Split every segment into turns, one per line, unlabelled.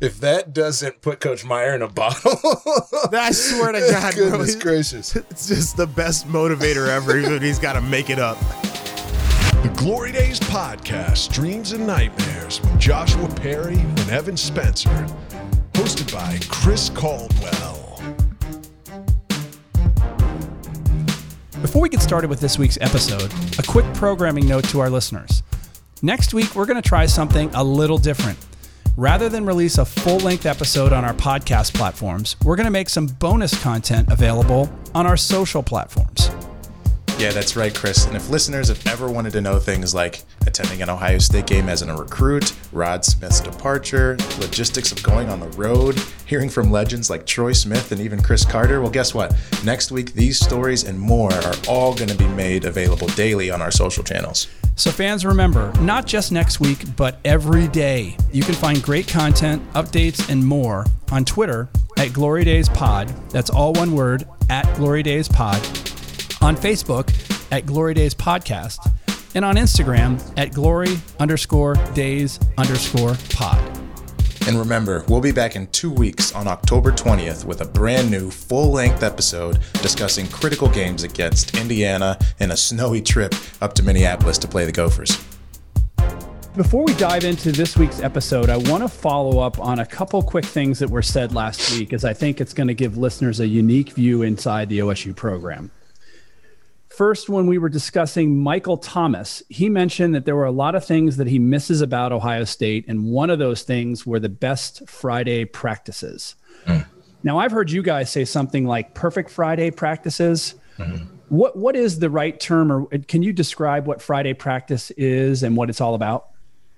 If that doesn't put Coach Meyer in a bottle,
I swear to God, bro,
goodness
he-
gracious.
it's just the best motivator ever. He's got to make it up.
The Glory Days podcast, Dreams and Nightmares, with Joshua Perry and Evan Spencer. Hosted by Chris Caldwell.
Before we get started with this week's episode, a quick programming note to our listeners. Next week, we're going to try something a little different. Rather than release a full length episode on our podcast platforms, we're going to make some bonus content available on our social platforms.
Yeah, that's right, Chris. And if listeners have ever wanted to know things like attending an Ohio State game as a recruit, Rod Smith's departure, logistics of going on the road, hearing from legends like Troy Smith and even Cris Carter, well, guess what? Next week, these stories and more are all going to be made available daily on our social channels.
So, fans, remember, not just next week, but every day, you can find great content, updates, and more on Twitter at Glory Days Pod. That's all one word at Glory Days Pod. On Facebook at Glory Days Podcast. And on Instagram at Glory underscore Days underscore Pod.
And remember, we'll be back in two weeks on October 20th with a brand new full length episode discussing critical games against Indiana and a snowy trip up to Minneapolis to play the Gophers.
Before we dive into this week's episode, I want to follow up on a couple quick things that were said last week, as I think it's going to give listeners a unique view inside the OSU program. First, when we were discussing Michael Thomas, he mentioned that there were a lot of things that he misses about Ohio State, and one of those things were the best Friday practices. Mm. Now, I've heard you guys say something like perfect Friday practices. Mm-hmm. What what is the right term, or can you describe what Friday practice is and what it's all about?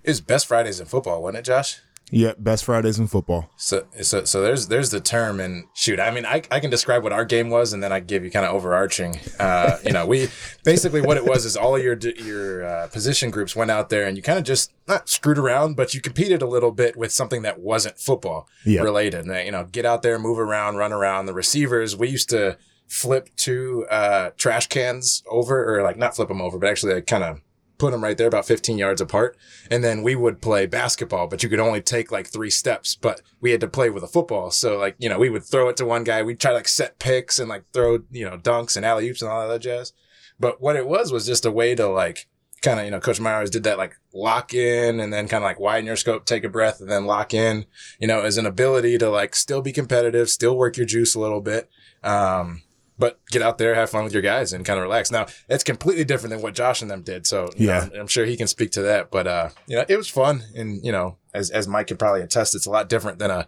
It was best Fridays in football, wasn't it, Josh?
Yeah, best Fridays in football.
So, so, so there's there's the term, and shoot, I mean, I, I can describe what our game was, and then I give you kind of overarching. Uh, you know, we basically what it was is all of your your uh, position groups went out there, and you kind of just not screwed around, but you competed a little bit with something that wasn't football
Yeah.
related. And, you know, get out there, move around, run around. The receivers, we used to flip two uh, trash cans over, or like not flip them over, but actually like kind of put them right there about 15 yards apart. And then we would play basketball, but you could only take like three steps, but we had to play with a football. So like, you know, we would throw it to one guy. We'd try to like set picks and like throw, you know, dunks and alley oops and all that jazz. But what it was was just a way to like kind of, you know, Coach Meyer's did that like lock in and then kind of like widen your scope, take a breath and then lock in, you know, as an ability to like still be competitive, still work your juice a little bit. Um, but get out there, have fun with your guys, and kind of relax. Now it's completely different than what Josh and them did. So
Yeah.
know, I'm sure he can speak to that. But uh, you know, it was fun, and you know, as as Mike could probably attest, it's a lot different than a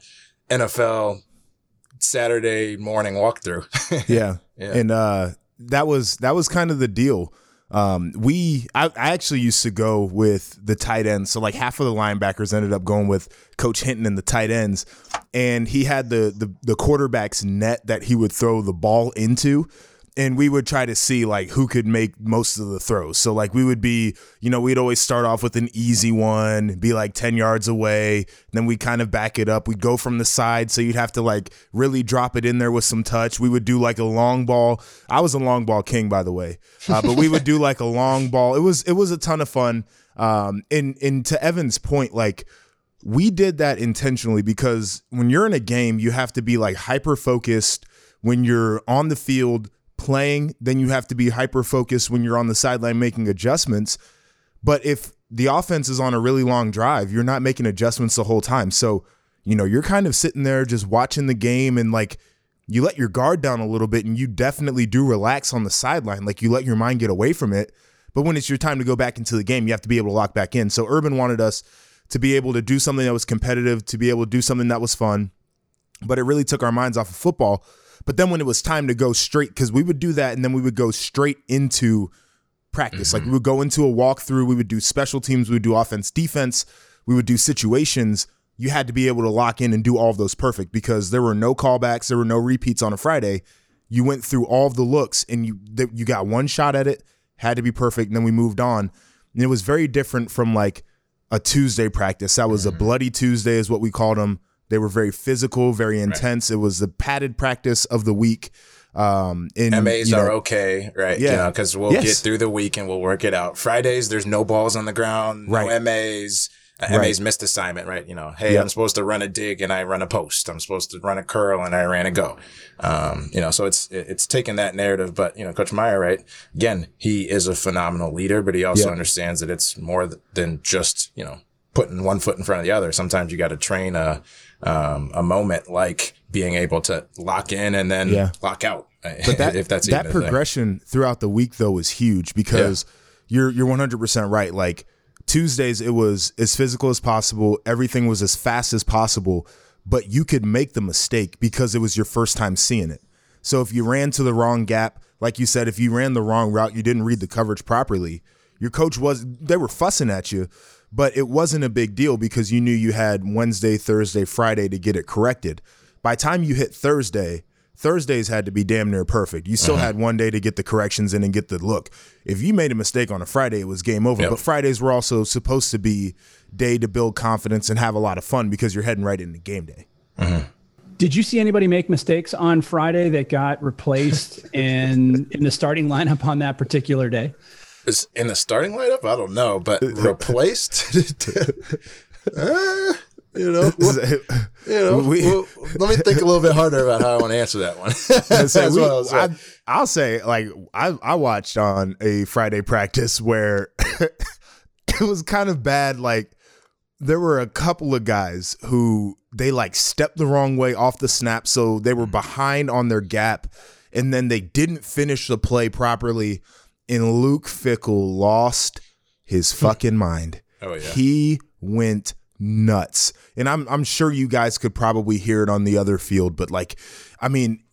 NFL Saturday morning walkthrough.
Yeah.
Yeah.
And uh that was that was kind of the deal. Um we I, I actually used to go with the tight ends. So like half of the linebackers ended up going with Coach Hinton and the tight ends. And he had the the the quarterback's net that he would throw the ball into. And we would try to see like who could make most of the throws. So like we would be, you know, we'd always start off with an easy one, be like 10 yards away. Then we kind of back it up. We'd go from the side. So you'd have to like really drop it in there with some touch. We would do like a long ball. I was a long ball king, by the way. Uh, but we would do like a long ball. It was it was a ton of fun. Um and and to Evan's point, like we did that intentionally because when you're in a game, you have to be like hyper focused when you're on the field playing, then you have to be hyper focused when you're on the sideline making adjustments. But if the offense is on a really long drive, you're not making adjustments the whole time. So, you know, you're kind of sitting there just watching the game and like you let your guard down a little bit and you definitely do relax on the sideline. Like you let your mind get away from it. But when it's your time to go back into the game, you have to be able to lock back in. So Urban wanted us to be able to do something that was competitive, to be able to do something that was fun. But it really took our minds off of football. But then when it was time to go straight, because we would do that and then we would go straight into practice. Like we mm-hmm. would go into a walkthrough, we would do special teams, we would do offense, defense, we would do situations. You had to be able to lock in and do all of those perfect because there were no callbacks, there were no repeats on a Friday. You went through all of the looks and you you got one shot at it, had to be perfect, and then we moved on. And it was very different from like a Tuesday practice. That was a mm-hmm. bloody Tuesday, is what we called them. They were very physical, very intense. It was the padded practice of the week. Um, and,
MAs
you know,
are okay, right?
Yeah.
You know, because we'll
Yes.
get through the week and we'll work it out. Fridays, there's no balls on the ground,
Right.
no MAs. uh, MA's missed assignment, right? You know, hey,
Yep.
I'm supposed to run a dig and I run a post. I'm supposed to run a curl and I ran a go. Um, you know, so it's it's taken that narrative, but you know, Coach Meyer, right? Again, he is a phenomenal leader, but he also
Yeah.
understands that it's more th- than just you know putting one foot in front of the other. Sometimes you got to train a um, a moment like being able to lock in and then
Yeah.
lock out.
But that
if that's
that progression throughout the week though is huge because you're you're 100 percent right. Like Tuesdays, it was as physical as possible. Everything was as fast as possible, but you could make the mistake because it was your first time seeing it. So if you ran to the wrong gap, like you said, if you ran the wrong route, you didn't read the coverage properly. Your coach was they were fussing at you, but it wasn't a big deal because you knew you had Wednesday, Thursday, Friday to get it corrected. By time you hit Thursday, Thursdays had to be damn near perfect. You still uh-huh. had one day to get the corrections in and get the look. If you made a mistake on a Friday, it was game over.
Yep.
But Fridays were also supposed to be day to build confidence and have a lot of fun because you're heading right into game day. Mm-hmm.
Did you see anybody make mistakes on Friday that got replaced in in the starting lineup on that particular day?
Is in the starting lineup? I don't know, but replaced. Uh, you know, well, you know.
We-
well, let me think a little bit harder about how I want to answer that one.
Say, we-.
I,
I'll say, like, I, I watched on a Friday practice where it was kind of bad. Like, there were a couple of guys who they like stepped the wrong way off the snap, so they were behind on their gap, and then they didn't finish the play properly. And Luke Fickell lost his hmm. fucking mind.
Oh, yeah.
He went nuts. And I'm I'm sure you guys could probably hear it on the other field, but like I mean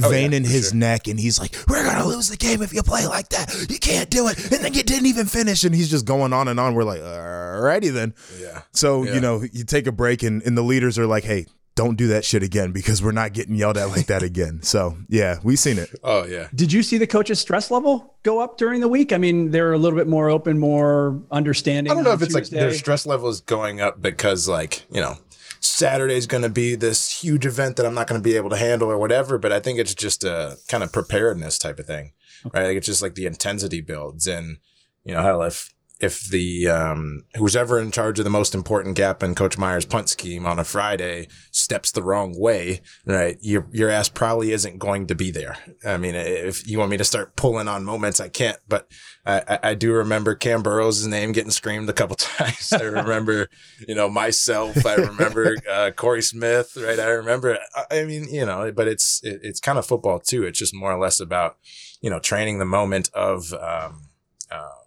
Oh,
vein
yeah,
in his
sure.
neck and he's like, We're gonna lose the game if you play like that. You can't do it. And then you didn't even finish. And he's just going on and on. We're like, alrighty then.
Yeah.
So,
Yeah.
you know, you take a break and, and the leaders are like, Hey, don't do that shit again because we're not getting yelled at like that again. So yeah, we've seen it.
Oh yeah.
Did you see the coach's stress level go up during the week? I mean, they're a little bit more open, more understanding.
I don't know
on
if it's like their stress level is going up because like you know Saturday's going to be this huge event that I'm not going to be able to handle or whatever. But I think it's just a kind of preparedness type of thing, right? Like it's just like the intensity builds, and you know how if if the um who's ever in charge of the most important gap in Coach Meyer's punt scheme on a Friday steps the wrong way, right? Your your ass probably isn't going to be there. I mean, if you want me to start pulling on moments, I can't. But I, I, do remember Cam Burrows' name getting screamed a couple times. I remember, you know, myself. I remember uh, Corey Smith, right? I remember. I- mean, you know, but it's it, it's kind of football too. It's just more or less about you know training the moment of um, um,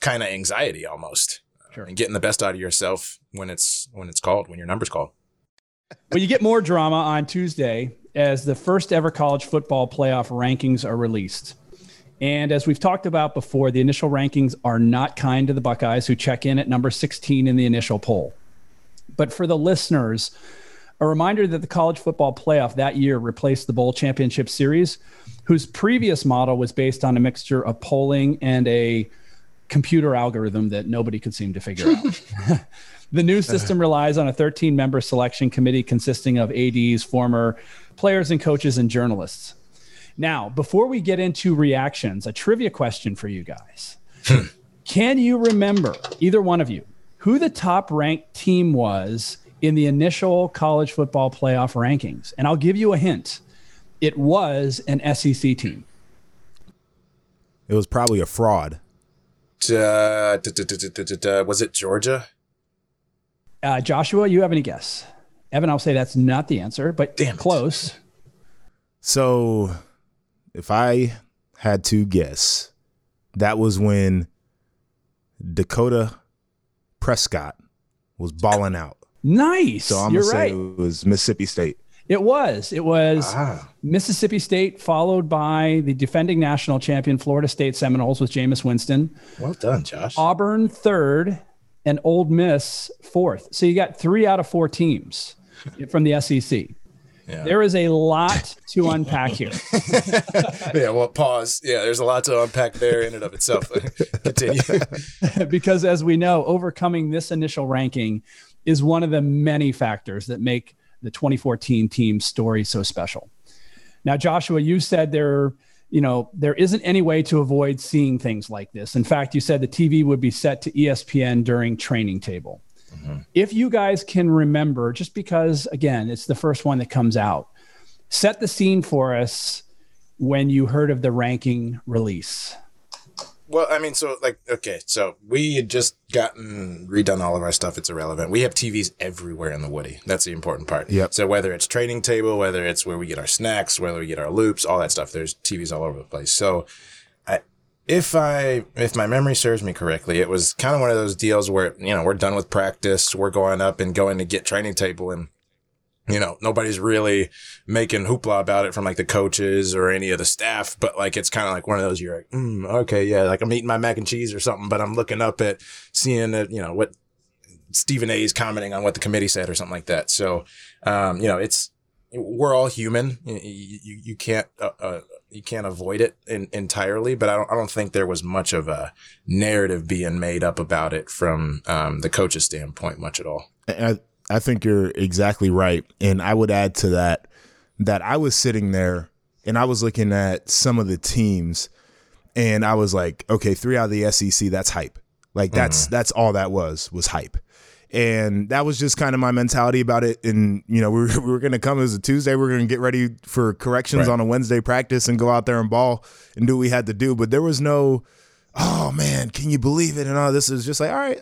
kind of anxiety almost,
Sure.
and getting the best out of yourself when it's when it's called when your number's called.
Well, you get more drama on Tuesday as the first ever college football playoff rankings are released. And as we've talked about before, the initial rankings are not kind to the Buckeyes who check in at number 16 in the initial poll. But for the listeners, a reminder that the college football playoff that year replaced the bowl championship series, whose previous model was based on a mixture of polling and a computer algorithm that nobody could seem to figure out. The new system relies on a 13 member selection committee consisting of ADs, former players and coaches, and journalists. Now, before we get into reactions, a trivia question for you guys. Hmm. Can you remember, either one of you, who the top ranked team was in the initial college football playoff rankings? And I'll give you a hint it was an SEC team.
It was probably a fraud.
Uh, was it Georgia?
Uh, Joshua, you have any guess? Evan, I'll say that's not the answer, but
Damn it.
close.
So, if I had to guess, that was when Dakota Prescott was balling out.
Nice.
So I'm
You're
gonna
right.
say it was Mississippi State.
It was. It was
Ah.
Mississippi State, followed by the defending national champion Florida State Seminoles with Jameis Winston,
Well done, Josh.
Auburn third, and Ole Miss fourth. So you got three out of four teams from the SEC.
Yeah.
There is a lot to unpack here.
yeah, well, pause. Yeah, there's a lot to unpack there in and of itself. Continue.
because as we know, overcoming this initial ranking is one of the many factors that make the 2014 team story so special. Now, Joshua, you said there you know, there isn't any way to avoid seeing things like this. In fact, you said the TV would be set to ESPN during training table. Mm-hmm. If you guys can remember, just because, again, it's the first one that comes out, set the scene for us when you heard of the ranking release.
Well, I mean, so like, okay, so we had just gotten redone all of our stuff. It's irrelevant. We have TVs everywhere in the Woody. That's the important part.
Yep.
So whether it's training table, whether it's where we get our snacks, whether we get our loops, all that stuff, there's TVs all over the place. So, I, if I, if my memory serves me correctly, it was kind of one of those deals where you know we're done with practice, we're going up and going to get training table, and you know, nobody's really making hoopla about it from like the coaches or any of the staff, but like it's kind of like one of those you're like, mm, okay, yeah, like I'm eating my mac and cheese or something, but I'm looking up at seeing that, you know, what Stephen A is commenting on what the committee said or something like that. So, um, you know, it's, we're all human. You, you, you can't, uh, uh, you can't avoid it in, entirely, but I don't, I don't think there was much of a narrative being made up about it from, um, the coach's standpoint much at all.
I, I think you're exactly right. And I would add to that that I was sitting there and I was looking at some of the teams and I was like, okay, three out of the SEC, that's hype. Like that's mm-hmm. that's all that was was hype. And that was just kind of my mentality about it. And, you know, we were, we were going to come as a Tuesday. We are going to get ready for corrections right. on a Wednesday practice and go out there and ball and do what we had to do. But there was no, oh man, can you believe it? And all this is just like, all right,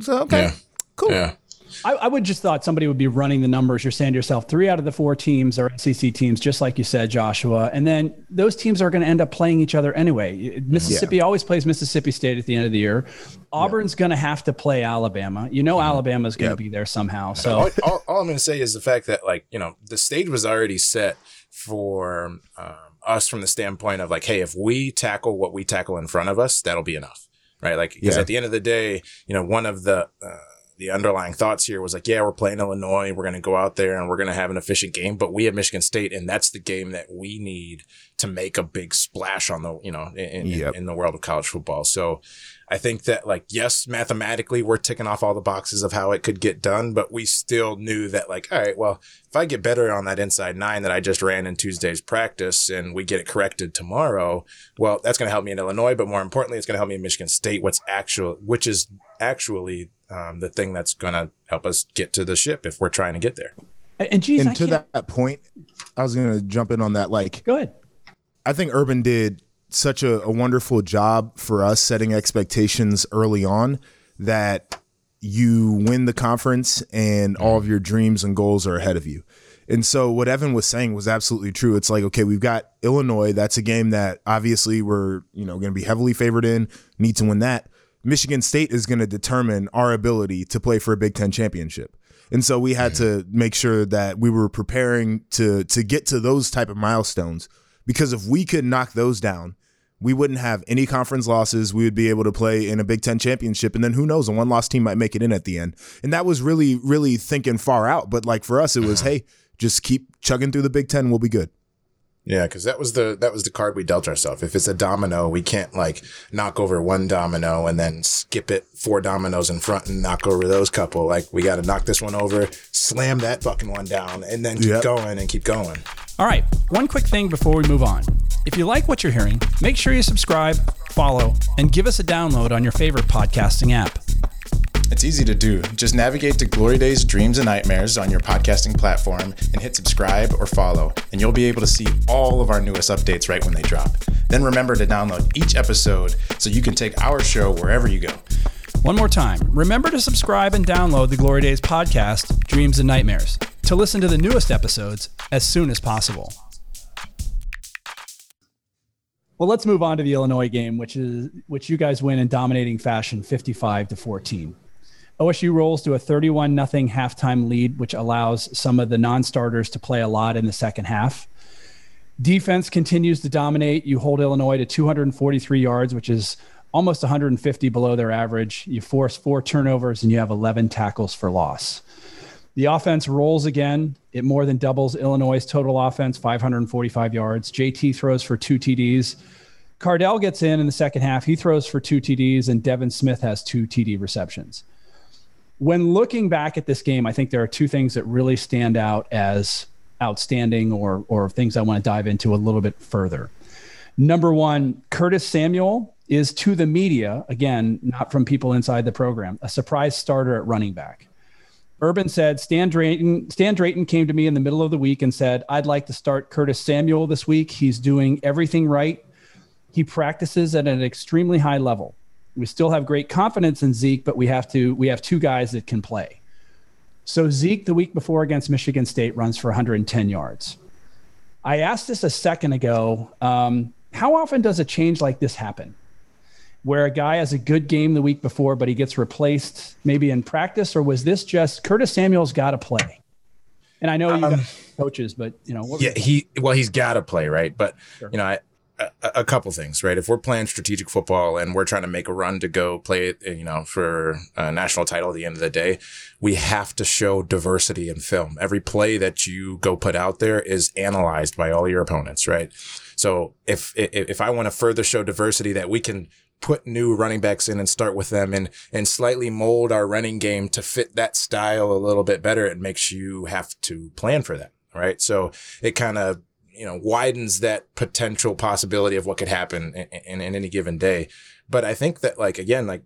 so okay, yeah. cool.
Yeah.
I, I, would just thought somebody would be running the numbers. You're saying to yourself, three out of the four teams are SEC teams, just like you said, Joshua. And then those teams are going to end up playing each other anyway. Mississippi yeah. always plays Mississippi State at the end of the year. Auburn's yeah. going to have to play Alabama. You know, mm-hmm. Alabama's going to be there somehow. So
all, all, all I'm going to say is the fact that, like, you know, the stage was already set for um, us from the standpoint of like, hey, if we tackle what we tackle in front of us, that'll be enough, right? Like, because at the end of the day, you know, one of the uh, the underlying thoughts here was like, yeah, we're playing Illinois. We're going to go out there and we're going to have an efficient game, but we have Michigan State and that's the game that we need to make a big splash on the, you know, in, yep. in, in the world of college football. So I think that like, yes, mathematically we're ticking off all the boxes of how it could get done, but we still knew that like, all right, well, if I get better on that inside nine that I just ran in Tuesday's practice and we get it corrected tomorrow, well, that's going to help me in Illinois, but more importantly, it's going to help me in Michigan State, what's actual, which is actually um, the thing that's going to help us get to the ship if we're trying to get there.
And, geez,
and to that point, I was going to jump in on that. Like,
go ahead.
I think Urban did such a, a wonderful job for us setting expectations early on that you win the conference and all of your dreams and goals are ahead of you. And so what Evan was saying was absolutely true. It's like, okay, we've got Illinois. That's a game that obviously we're, you know, going to be heavily favored in, need to win that. Michigan State is going to determine our ability to play for a Big Ten championship. And so we had to make sure that we were preparing to to get to those type of milestones because if we could knock those down, we wouldn't have any conference losses. We would be able to play in a Big Ten championship, and then who knows, a one loss team might make it in at the end. And that was really, really thinking far out. But like for us, it was, uh-huh. hey, just keep chugging through the Big Ten, we'll be good.
Yeah, because that was the that was the card we dealt ourselves. If it's a domino, we can't like knock over one domino and then skip it four dominoes in front and knock over those couple. Like we got to knock this one over, slam that fucking one down, and then keep yep. going and keep going.
All right, one quick thing before we move on. If you like what you're hearing, make sure you subscribe, follow, and give us a download on your favorite podcasting app.
It's easy to do. Just navigate to Glory Days Dreams and Nightmares on your podcasting platform and hit subscribe or follow, and you'll be able to see all of our newest updates right when they drop. Then remember to download each episode so you can take our show wherever you go.
One more time, remember to subscribe and download the Glory Days podcast, Dreams and Nightmares, to listen to the newest episodes as soon as possible. Well, let's move on to the Illinois game, which is which you guys win in dominating fashion, 55 to 14. OSU rolls to a 31 nothing halftime lead, which allows some of the non-starters to play a lot in the second half. Defense continues to dominate. You hold Illinois to 243 yards, which is almost 150 below their average. You force four turnovers and you have 11 tackles for loss. The offense rolls again. It more than doubles Illinois' total offense, 545 yards. JT throws for two TDs. Cardale gets in in the second half. He throws for two TDs, and Devin Smith has two TD receptions when looking back at this game, I think there are two things that really stand out as outstanding or or things I want to dive into a little bit further. Number one, Curtis Samuel is to the media, again, not from people inside the program, a surprise starter at running back. Urban said Stan Drayton, Stan Drayton came to me in the middle of the week and said, I'd like to start Curtis Samuel this week. He's doing everything right. He practices at an extremely high level. We still have great confidence in Zeke, but we have to we have two guys that can play. So Zeke the week before against Michigan State runs for 110 yards. I asked this a second ago. Um, how often does a change like this happen? Where a guy has a good game the week before, but he gets replaced maybe in practice, or was this just Curtis Samuel's got to play? And I know you um, coaches, but you know,
yeah, he well, he's got to play, right? But sure. you know, I, a, couple things, right? If we're playing strategic football and we're trying to make a run to go play it, you know, for a national title at the end of the day, we have to show diversity in film. Every play that you go put out there is analyzed by all your opponents, right? So if if, if I want to further show diversity that we can put new running backs in and start with them and and slightly mold our running game to fit that style a little bit better, it makes you have to plan for that, right? So it kind of you know, widens that potential possibility of what could happen in, in, in, any given day. But I think that like, again, like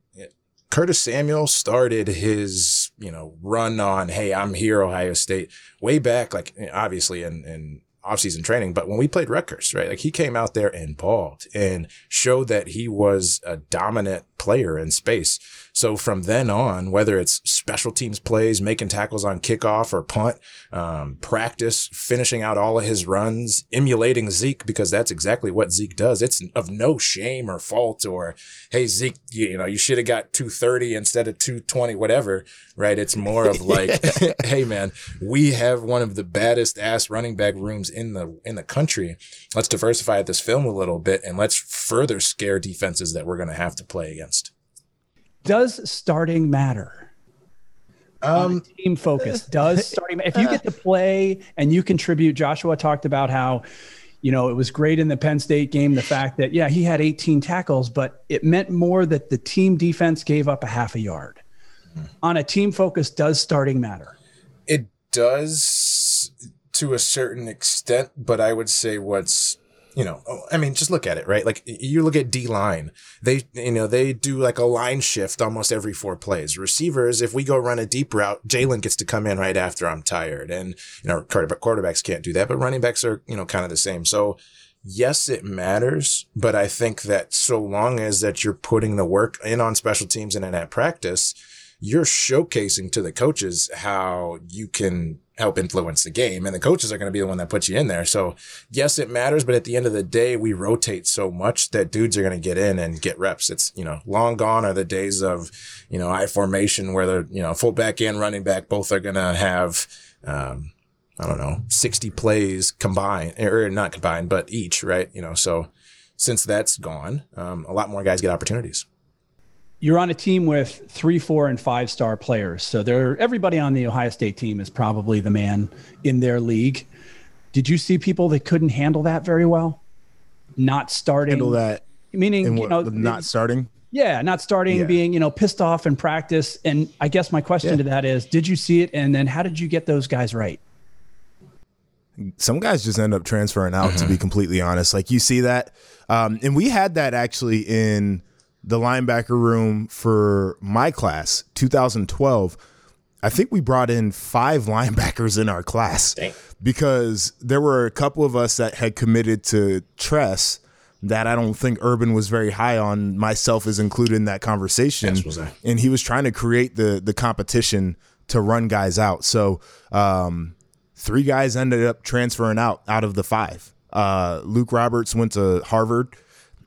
Curtis Samuel started his, you know, run on, Hey, I'm here, Ohio State way back, like obviously in, in offseason training. But when we played Rutgers, right, like he came out there and balled and showed that he was a dominant player in space. So from then on, whether it's special teams plays, making tackles on kickoff or punt, um, practice, finishing out all of his runs, emulating Zeke, because that's exactly what Zeke does. It's of no shame or fault or, Hey, Zeke, you, you know, you should have got 230 instead of 220, whatever, right? It's more of like, Hey, man, we have one of the baddest ass running back rooms in the, in the country. Let's diversify this film a little bit and let's further scare defenses that we're going to have to play against.
Does starting matter? Um, team focus does starting. If you get to play and you contribute, Joshua talked about how, you know, it was great in the Penn State game. The fact that yeah, he had 18 tackles, but it meant more that the team defense gave up a half a yard. Mm-hmm. On a team focus, does starting matter?
It does to a certain extent, but I would say what's you know, oh, I mean, just look at it, right? Like you look at D line, they, you know, they do like a line shift almost every four plays. Receivers, if we go run a deep route, Jalin gets to come in right after I'm tired. And, you know, quarterbacks can't do that, but running backs are, you know, kind of the same. So yes, it matters, but I think that so long as that you're putting the work in on special teams and in at practice, you're showcasing to the coaches how you can help influence the game. And the coaches are going to be the one that puts you in there. So yes, it matters, but at the end of the day, we rotate so much that dudes are going to get in and get reps. It's, you know, long gone are the days of, you know, I formation where the, you know, fullback and running back both are going to have, um, I don't know, 60 plays combined or not combined, but each, right? You know, so since that's gone, um, a lot more guys get opportunities
you're on a team with three, four, and five star players. So they're, everybody on the Ohio State team is probably the man in their league. Did you see people that couldn't handle that very well? Not starting.
Handle that.
Meaning,
you know, not starting.
Yeah, not starting, yeah. being, you know, pissed off in practice. And I guess my question yeah. to that is, did you see it? And then how did you get those guys right?
Some guys just end up transferring out, mm-hmm. to be completely honest. Like you see that. Um, and we had that actually in – the linebacker room for my class, 2012, I think we brought in five linebackers in our class Dang. because there were a couple of us that had committed to Tress that I don't think Urban was very high on, myself is included in that conversation. Yes, and he was trying to create the the competition to run guys out. So um, three guys ended up transferring out out of the five. Uh, Luke Roberts went to Harvard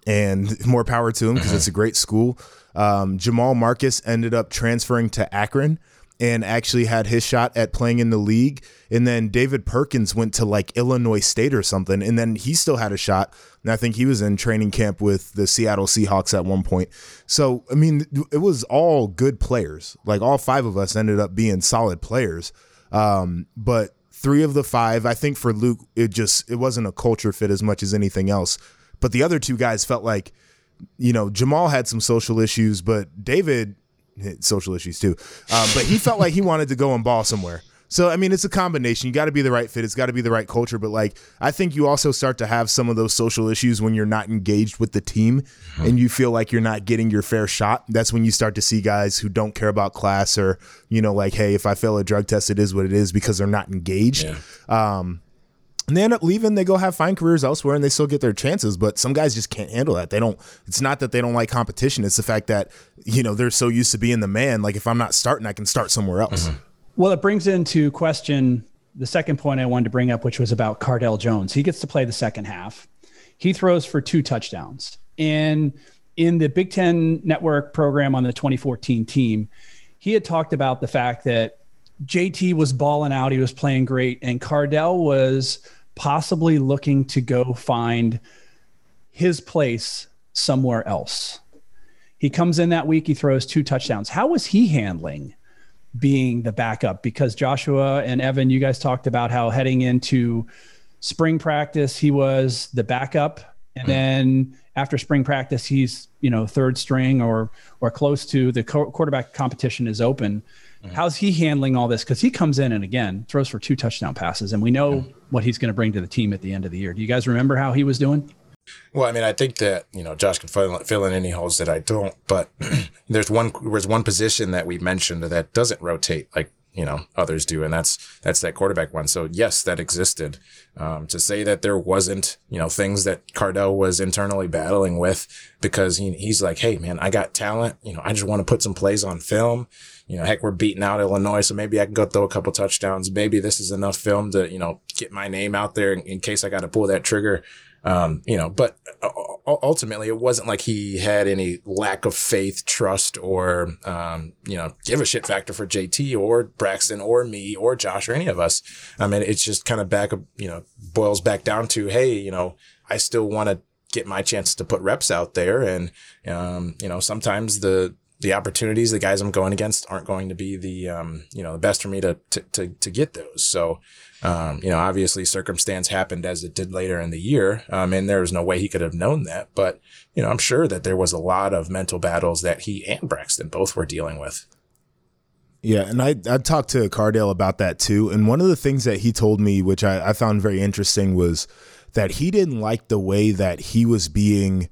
and more power to him because it's a great school. Um, Jamal Marcus ended up transferring to Akron and actually had his shot at playing in the league. And then David Perkins went to like Illinois State or something, and then he still had a shot. And I think he was in training camp with the Seattle Seahawks at one point. So, I mean, it was all good players. Like all five of us ended up being solid players. Um, but three of the five, I think for Luke, it just it wasn't a culture fit as much as anything else. But the other two guys felt like, you know, Jamal had some social issues, but David had social issues too. Um, but he felt like he wanted to go and ball somewhere. So I mean, it's a combination. You got to be the right fit. It's got to be the right culture. But like, I think you also start to have some of those social issues when you're not engaged with the team, mm-hmm. and you feel like you're not getting your fair shot. That's when you start to see guys who don't care about class, or you know, like, hey, if I fail a drug test, it is what it is because they're not engaged. Yeah. Um, and they end up leaving. They go have fine careers elsewhere, and they still get their chances. But some guys just can't handle that. They don't. It's not that they don't like competition. It's the fact that you know they're so used to being the man. Like if I'm not starting, I can start somewhere else. Mm-hmm.
Well, it brings into question the second point I wanted to bring up, which was about Cardale Jones. He gets to play the second half. He throws for two touchdowns. And in the Big Ten Network program on the 2014 team, he had talked about the fact that JT was balling out. He was playing great. And Cardale was possibly looking to go find his place somewhere else. He comes in that week, he throws two touchdowns. How was he handling being the backup because Joshua and Evan, you guys talked about how heading into spring practice, he was the backup. And mm-hmm. then after spring practice, he's, you know, third string or, or close to the co- quarterback competition is open. Mm-hmm. How's he handling all this? Cause he comes in and again throws for two touchdown passes and we know mm-hmm. what he's going to bring to the team at the end of the year. Do you guys remember how he was doing?
Well, I mean, I think that you know Josh can fill, fill in any holes that I don't, but there's one there's one position that we mentioned that doesn't rotate like you know others do, and that's that's that quarterback one. So yes, that existed. Um, to say that there wasn't you know things that Cardale was internally battling with because he, he's like, hey man, I got talent. You know, I just want to put some plays on film. You know, heck, we're beating out Illinois, so maybe I can go throw a couple touchdowns. Maybe this is enough film to you know get my name out there in, in case I got to pull that trigger. Um, you know, but uh, ultimately it wasn't like he had any lack of faith, trust, or, um, you know, give a shit factor for JT or Braxton or me or Josh or any of us. I mean, it's just kind of back, you know, boils back down to, hey, you know, I still want to get my chance to put reps out there. And, um, you know, sometimes the, the opportunities, the guys I'm going against aren't going to be the, um, you know, the best for me to, to, to, to get those. So, um, you know, obviously circumstance happened as it did later in the year. Um, and there was no way he could have known that. But, you know, I'm sure that there was a lot of mental battles that he and Braxton both were dealing with.
Yeah, and I I talked to Cardale about that too. And one of the things that he told me, which I, I found very interesting, was that he didn't like the way that he was being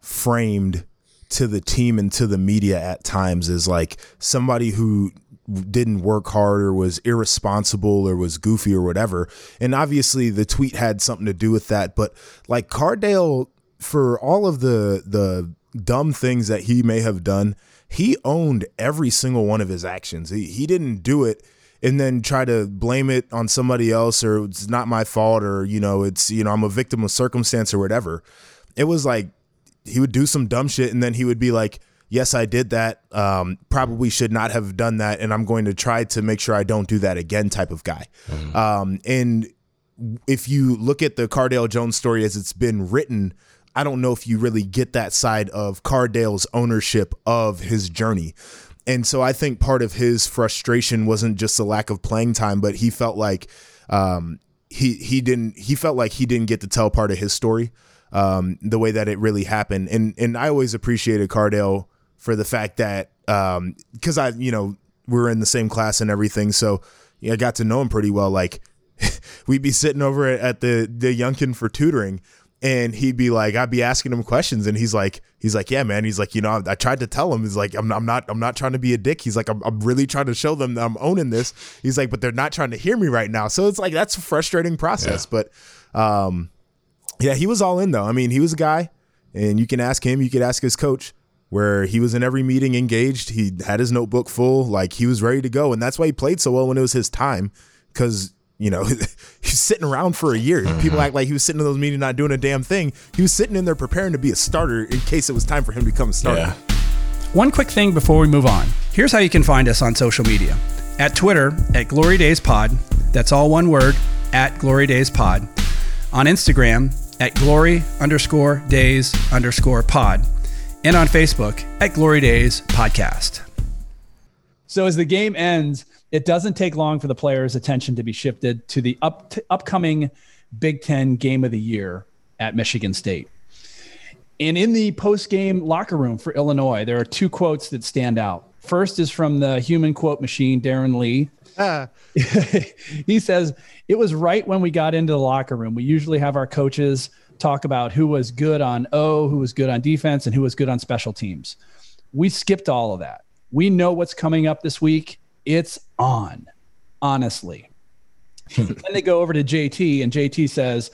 framed to the team and to the media at times is like somebody who didn't work hard or was irresponsible or was goofy or whatever. And obviously the tweet had something to do with that. But like Cardale, for all of the the dumb things that he may have done, he owned every single one of his actions. He he didn't do it and then try to blame it on somebody else or it's not my fault or you know it's you know I'm a victim of circumstance or whatever. It was like he would do some dumb shit and then he would be like yes, I did that. Um, probably should not have done that, and I'm going to try to make sure I don't do that again. Type of guy. Mm-hmm. Um, and if you look at the Cardale Jones story as it's been written, I don't know if you really get that side of Cardale's ownership of his journey. And so I think part of his frustration wasn't just the lack of playing time, but he felt like um, he he didn't he felt like he didn't get to tell part of his story um, the way that it really happened. And and I always appreciated Cardale for the fact that because um, I you know we are in the same class and everything, so I got to know him pretty well. Like we'd be sitting over at the the Younkin for tutoring, and he'd be like, I'd be asking him questions, and he's like, he's like, yeah, man. He's like, you know, I tried to tell him. He's like, I'm, I'm not, I'm not trying to be a dick. He's like, I'm, I'm really trying to show them that I'm owning this. He's like, but they're not trying to hear me right now. So it's like that's a frustrating process. Yeah. But, um, yeah, he was all in though. I mean, he was a guy, and you can ask him, you could ask his coach where he was in every meeting engaged. He had his notebook full, like he was ready to go. And that's why he played so well when it was his time. Cause, you know, he's sitting around for a year. Mm-hmm. People act like he was sitting in those meetings not doing a damn thing. He was sitting in there preparing to be a starter in case it was time for him to become a starter. Yeah.
One quick thing before we move on. Here's how you can find us on social media. At Twitter, at Glory Days Pod. That's all one word, at Glory Days Pod. On Instagram, at Glory underscore days underscore pod and on Facebook at Glory Days Podcast. So as the game ends, it doesn't take long for the players' attention to be shifted to the up to upcoming Big Ten Game of the Year at Michigan State. And in the post-game locker room for Illinois, there are two quotes that stand out. First is from the human quote machine, Darron Lee.
Ah.
he says, It was right when we got into the locker room. We usually have our coaches talk about who was good on O, who was good on defense, and who was good on special teams. We skipped all of that. We know what's coming up this week. It's on, honestly. then they go over to JT, and JT says,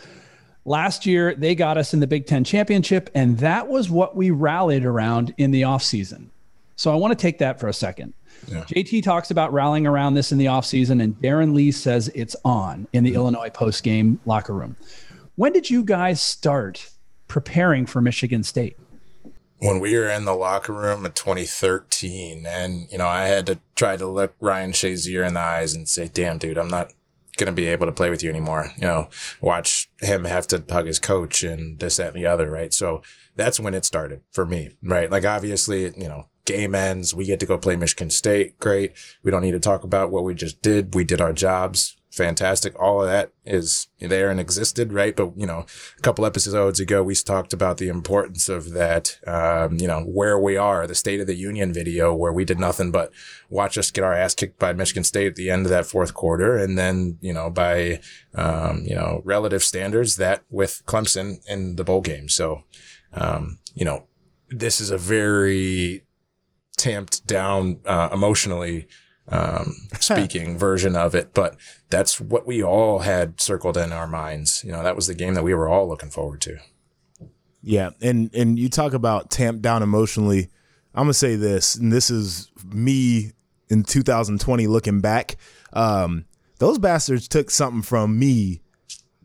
Last year, they got us in the Big Ten championship, and that was what we rallied around in the offseason. So I want to take that for a second. Yeah. JT talks about rallying around this in the offseason, and Darron Lee says it's on in the mm-hmm. Illinois post game locker room. When did you guys start preparing for Michigan State?
When we were in the locker room in 2013, and you know, I had to try to look Ryan Shazier in the eyes and say, "Damn, dude, I'm not going to be able to play with you anymore. You know, watch him have to hug his coach and this, that, and the other, right? So that's when it started for me, right? Like obviously, you know, game ends, we get to go play Michigan State. Great. We don't need to talk about what we just did. We did our jobs fantastic. All of that is there and existed, right? But you know, a couple episodes ago, we talked about the importance of that. Um, you know, where we are, the State of the Union video, where we did nothing but watch us get our ass kicked by Michigan State at the end of that fourth quarter, and then you know, by um, you know, relative standards, that with Clemson in the bowl game. So, um, you know, this is a very tamped down uh, emotionally um, speaking version of it. But that's what we all had circled in our minds. You know, that was the game that we were all looking forward to.
Yeah, and and you talk about tamped down emotionally. I'm gonna say this, and this is me in 2020 looking back. Um, those bastards took something from me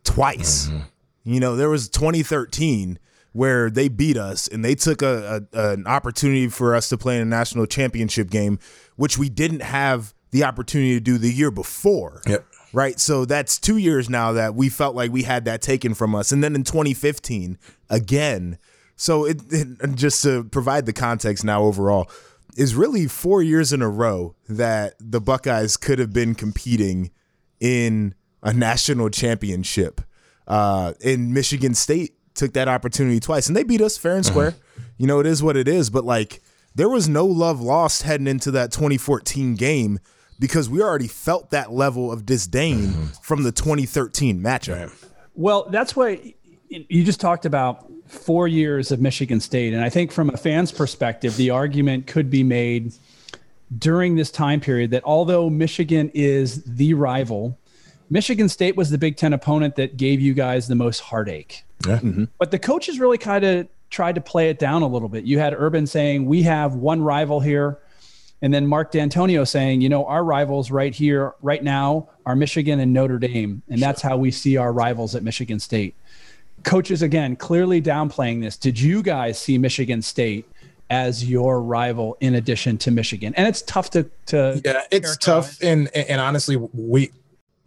twice. Mm-hmm. You know, there was 2013 where they beat us and they took a, a, an opportunity for us to play in a national championship game which we didn't have the opportunity to do the year before.
Yep.
Right. So that's two years now that we felt like we had that taken from us. And then in 2015, again. So it, it just to provide the context now overall, is really four years in a row that the Buckeyes could have been competing in a national championship. Uh, and Michigan State took that opportunity twice, and they beat us fair and square. Mm-hmm. You know, it is what it is. But like, there was no love lost heading into that 2014 game because we already felt that level of disdain mm-hmm. from the 2013 matchup.
Well, that's why you just talked about four years of Michigan State. And I think from a fan's perspective, the argument could be made during this time period that although Michigan is the rival, Michigan State was the Big Ten opponent that gave you guys the most heartache.
Yeah. Mm-hmm.
But the coaches really kind of tried to play it down a little bit. You had Urban saying, We have one rival here. And then Mark Dantonio saying, you know, our rivals right here, right now, are Michigan and Notre Dame. And that's how we see our rivals at Michigan State. Coaches, again, clearly downplaying this. Did you guys see Michigan State as your rival in addition to Michigan? And it's tough to, to
yeah, it's tough. And, and honestly, we,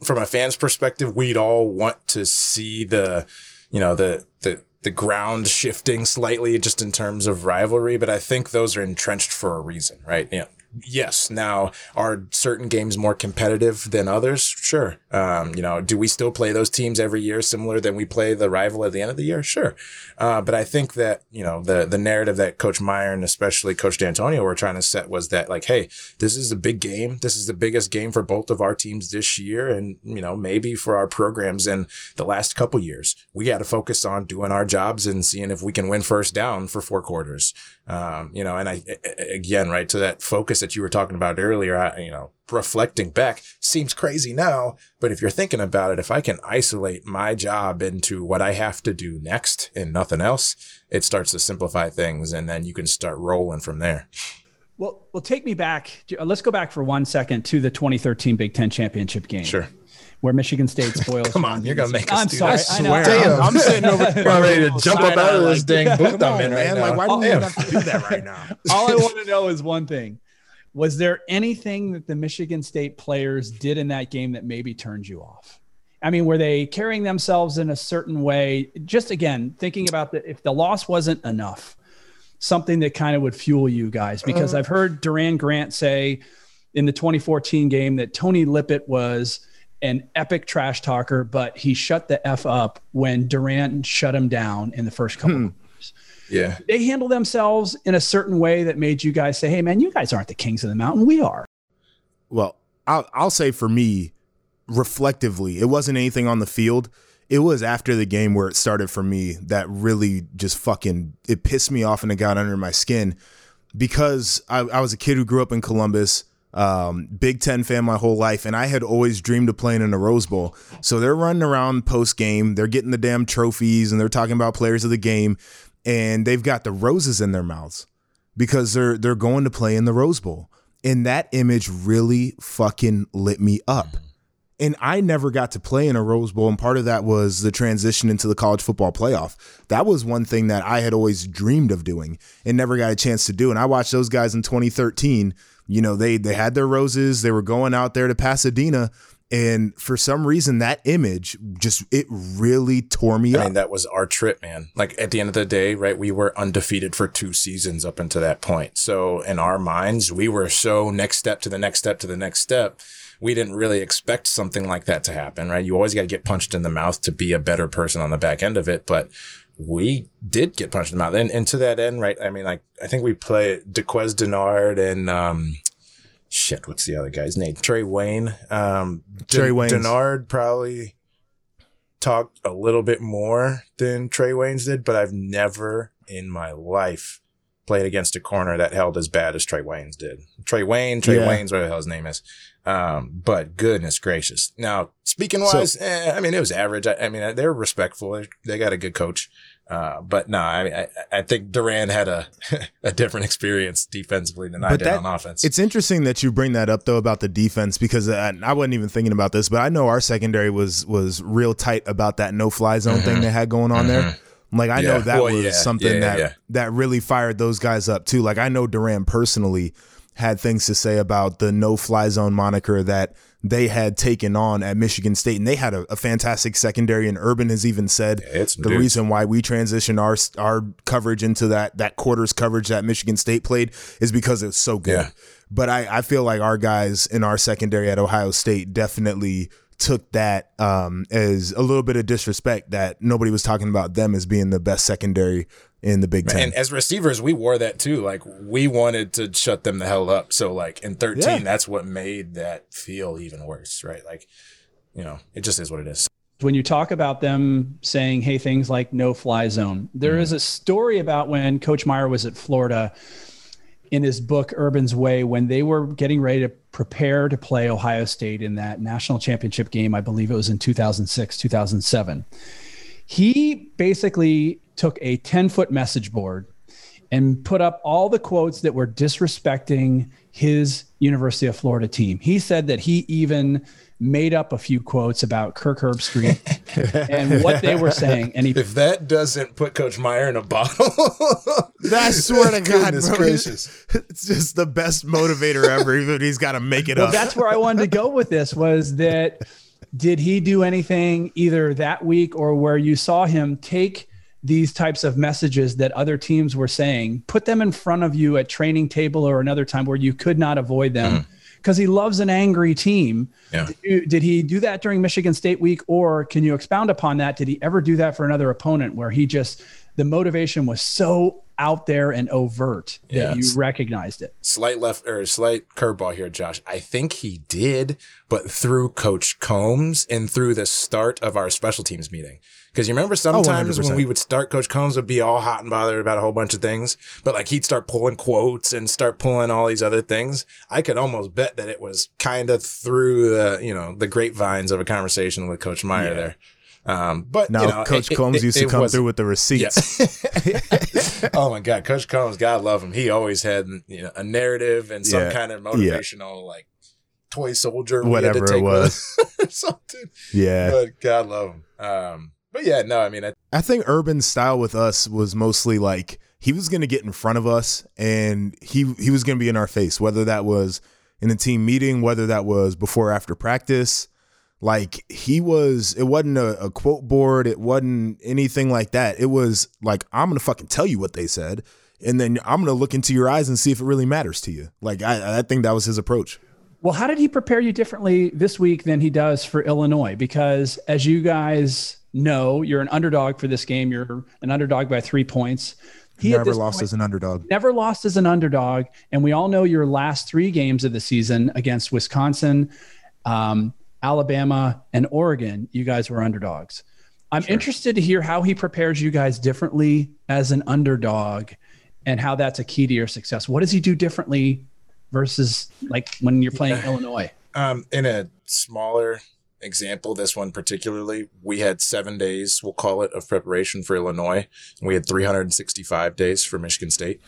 from a fan's perspective, we'd all want to see the, you know, the, the, the ground shifting slightly just in terms of rivalry, but I think those are entrenched for a reason, right? Yeah yes. Now, are certain games more competitive than others? Sure. Um, you know, do we still play those teams every year similar than we play the rival at the end of the year? Sure. Uh, but I think that, you know, the, the narrative that Coach Meyer and especially Coach Dantonio were trying to set was that like, hey, this is a big game. This is the biggest game for both of our teams this year. And, you know, maybe for our programs in the last couple years, we got to focus on doing our jobs and seeing if we can win first down for four quarters. Um, you know, and I, again, right to that focus that you were talking about earlier, I, you know, reflecting back seems crazy now, but if you're thinking about it, if I can isolate my job into what I have to do next and nothing else, it starts to simplify things and then you can start rolling from there.
Well, well, take me back. Let's go back for one second to the 2013 Big Ten championship game.
Sure
where Michigan State spoils.
Come on, you're gonna make
us. I'm sorry.
I swear.
Damn, I'm sitting over
I'm ready to jump up out of this dang booth I'm in right now.
Like, why do you have to do that right now?
All I want to know is one thing: Was there anything that the Michigan State players did in that game that maybe turned you off? I mean, were they carrying themselves in a certain way? Just again, thinking about that, if the loss wasn't enough, something that kind of would fuel you guys, because uh, I've heard Doran Grant say in the 2014 game that Tony Lippett was an epic trash talker, but he shut the F up when Doran shut him down in the first couple hmm.
Yeah.
They handle themselves in a certain way that made you guys say, "Hey, man, you guys aren't the kings of the mountain. We are."
Well, I'll, I'll say for me, reflectively, it wasn't anything on the field. It was after the game where it started for me that really just fucking it pissed me off and it got under my skin because I, I was a kid who grew up in Columbus, um, Big Ten fan my whole life, and I had always dreamed of playing in a Rose Bowl. So they're running around post game, they're getting the damn trophies, and they're talking about players of the game, and they've got the roses in their mouths because they're they're going to play in the Rose Bowl. And that image really fucking lit me up. And I never got to play in a Rose Bowl, and part of that was the transition into the college football playoff. That was one thing that I had always dreamed of doing and never got a chance to do. And I watched those guys in 2013. You know, they they had their roses, they were going out there to Pasadena, and for some reason that image just it really tore me
I
up.
mean, that was our trip, man. Like at the end of the day, right? We were undefeated for two seasons up until that point. So in our minds, we were so next step to the next step to the next step. We didn't really expect something like that to happen, right? You always got to get punched in the mouth to be a better person on the back end of it. But we did get punched in the mouth. And, and to that end, right? I mean, like, I think we play Darqueze Dennard and, um, shit, what's the other guy's name? Trae Wayne. Um,
Trae Wayne.
Dennard probably talked a little bit more than Trae Waynes did, but I've never in my life played against a corner that held as bad as Trae Waynes did. Trae Wayne, Trae
Yeah.
Waynes, whatever the hell his name is. Um, but goodness gracious. Now, speaking
So-
wise, eh, I mean, it was average. I, I mean, they're respectful. They, they got a good coach. Uh, but no, I mean, I, I think Doran had a, a different experience defensively than I did
that-
on offense.
It's interesting that you bring that up though about the defense because I, I wasn't even thinking about this, but I know our secondary was was real tight about that no fly zone thing they had going on there. Like I know that
Well,
was
yeah.
something
Yeah,
that
yeah.
that really fired those guys up too. Like I know Doran personally had things to say about the no fly zone moniker that they had taken on at Michigan State, and they had a, a fantastic secondary. And Urban has even said the reason why we transitioned our our coverage into that that quarters coverage that Michigan State played is because it's so good.
Yeah.
But I, I feel like our guys in our secondary at Ohio State definitely took that um, as a little bit of disrespect that nobody was talking about them as being the best secondary in the Big Ten.
And as receivers, we wore that too. Like we wanted to shut them the hell up. So like in 13,
Yeah.
that's what made that feel even worse, right? Like, you know, it just is what it is.
when you talk about them saying, hey, things like no fly zone, there mm-hmm. is a story about when Coach Meyer was at Florida in his book, Urban's Way, when they were getting ready to prepare to play Ohio State in that national championship game. I believe it was in 2006, 2007. He basically took a 10 foot message board and put up all the quotes that were disrespecting his University of Florida team. He said that he even made up a few quotes about Kirk Herbstreit and what they were saying. And he
If that doesn't put Coach Meyer in a bottle,
I swear to God,
Goodness
bro,
gracious.
it's just the best motivator ever. Even he's got to make it
well,
up.
that's where I wanted to go with this was that did he do anything either that week or where you saw him take these types of messages that other teams were saying, put them in front of you at training table or another time where you could not avoid them mm-hmm. because he loves an angry team.
Yeah.
Did, you- did he do that during Michigan State week or can you expound upon that? Did he ever do that for another opponent where he just, the motivation was so out there and overt that
Yeah,
you recognized it?
slight left or slight curveball here, Josh. I think he did, but through Coach Combs and through the start of our special teams meeting. Because you remember oh, sometimes when we would start, Coach Combs would be all hot and bothered about a whole bunch of things, but like he'd start pulling quotes and start pulling all these other things. I could almost bet that it was kind of through the, you know, the grapevines of a conversation with Coach Meyer there. Um, but
now
you know,
Coach
it-
Combs
it-
used to come
was-
through with the receipts.
oh my God, Coach Combs, God love him. He always had you know a narrative and some
Yeah.
kind of
Yeah.
motivational like toy soldier,
Whatever
to
it was.
something.
Yeah.
But God love him. Um, but yeah, no, I mean, I,
I think Urban's style with us was mostly like he was going to get in front of us and he he was going to be in our face, whether that was in a team meeting, whether that was before or after practice. Like he was, it wasn't a, a quote board, it wasn't anything like that. It was like I'm gonna fucking tell you what they said, and then I'm gonna look into your eyes and see if it really matters to you. Like I, I think that was his approach.
Well, how did he prepare you differently this week than he does for Illinois? Because as you guys know, you're an underdog for this game. You're an underdog by three points. He
Never lost
point-
as an underdog.
never lost as an underdog. And we all know your last three games of the season against Wisconsin, um, Alabama, and Oregon, you guys were underdogs. I'm interested to hear how he prepares you guys differently as an underdog and how that's a key to your success. What does he do differently versus like when you're playing Illinois?
Um, in a smaller example, this one particularly, we had seven days, we'll call it, of preparation for Illinois. And we had 365 days for Michigan State.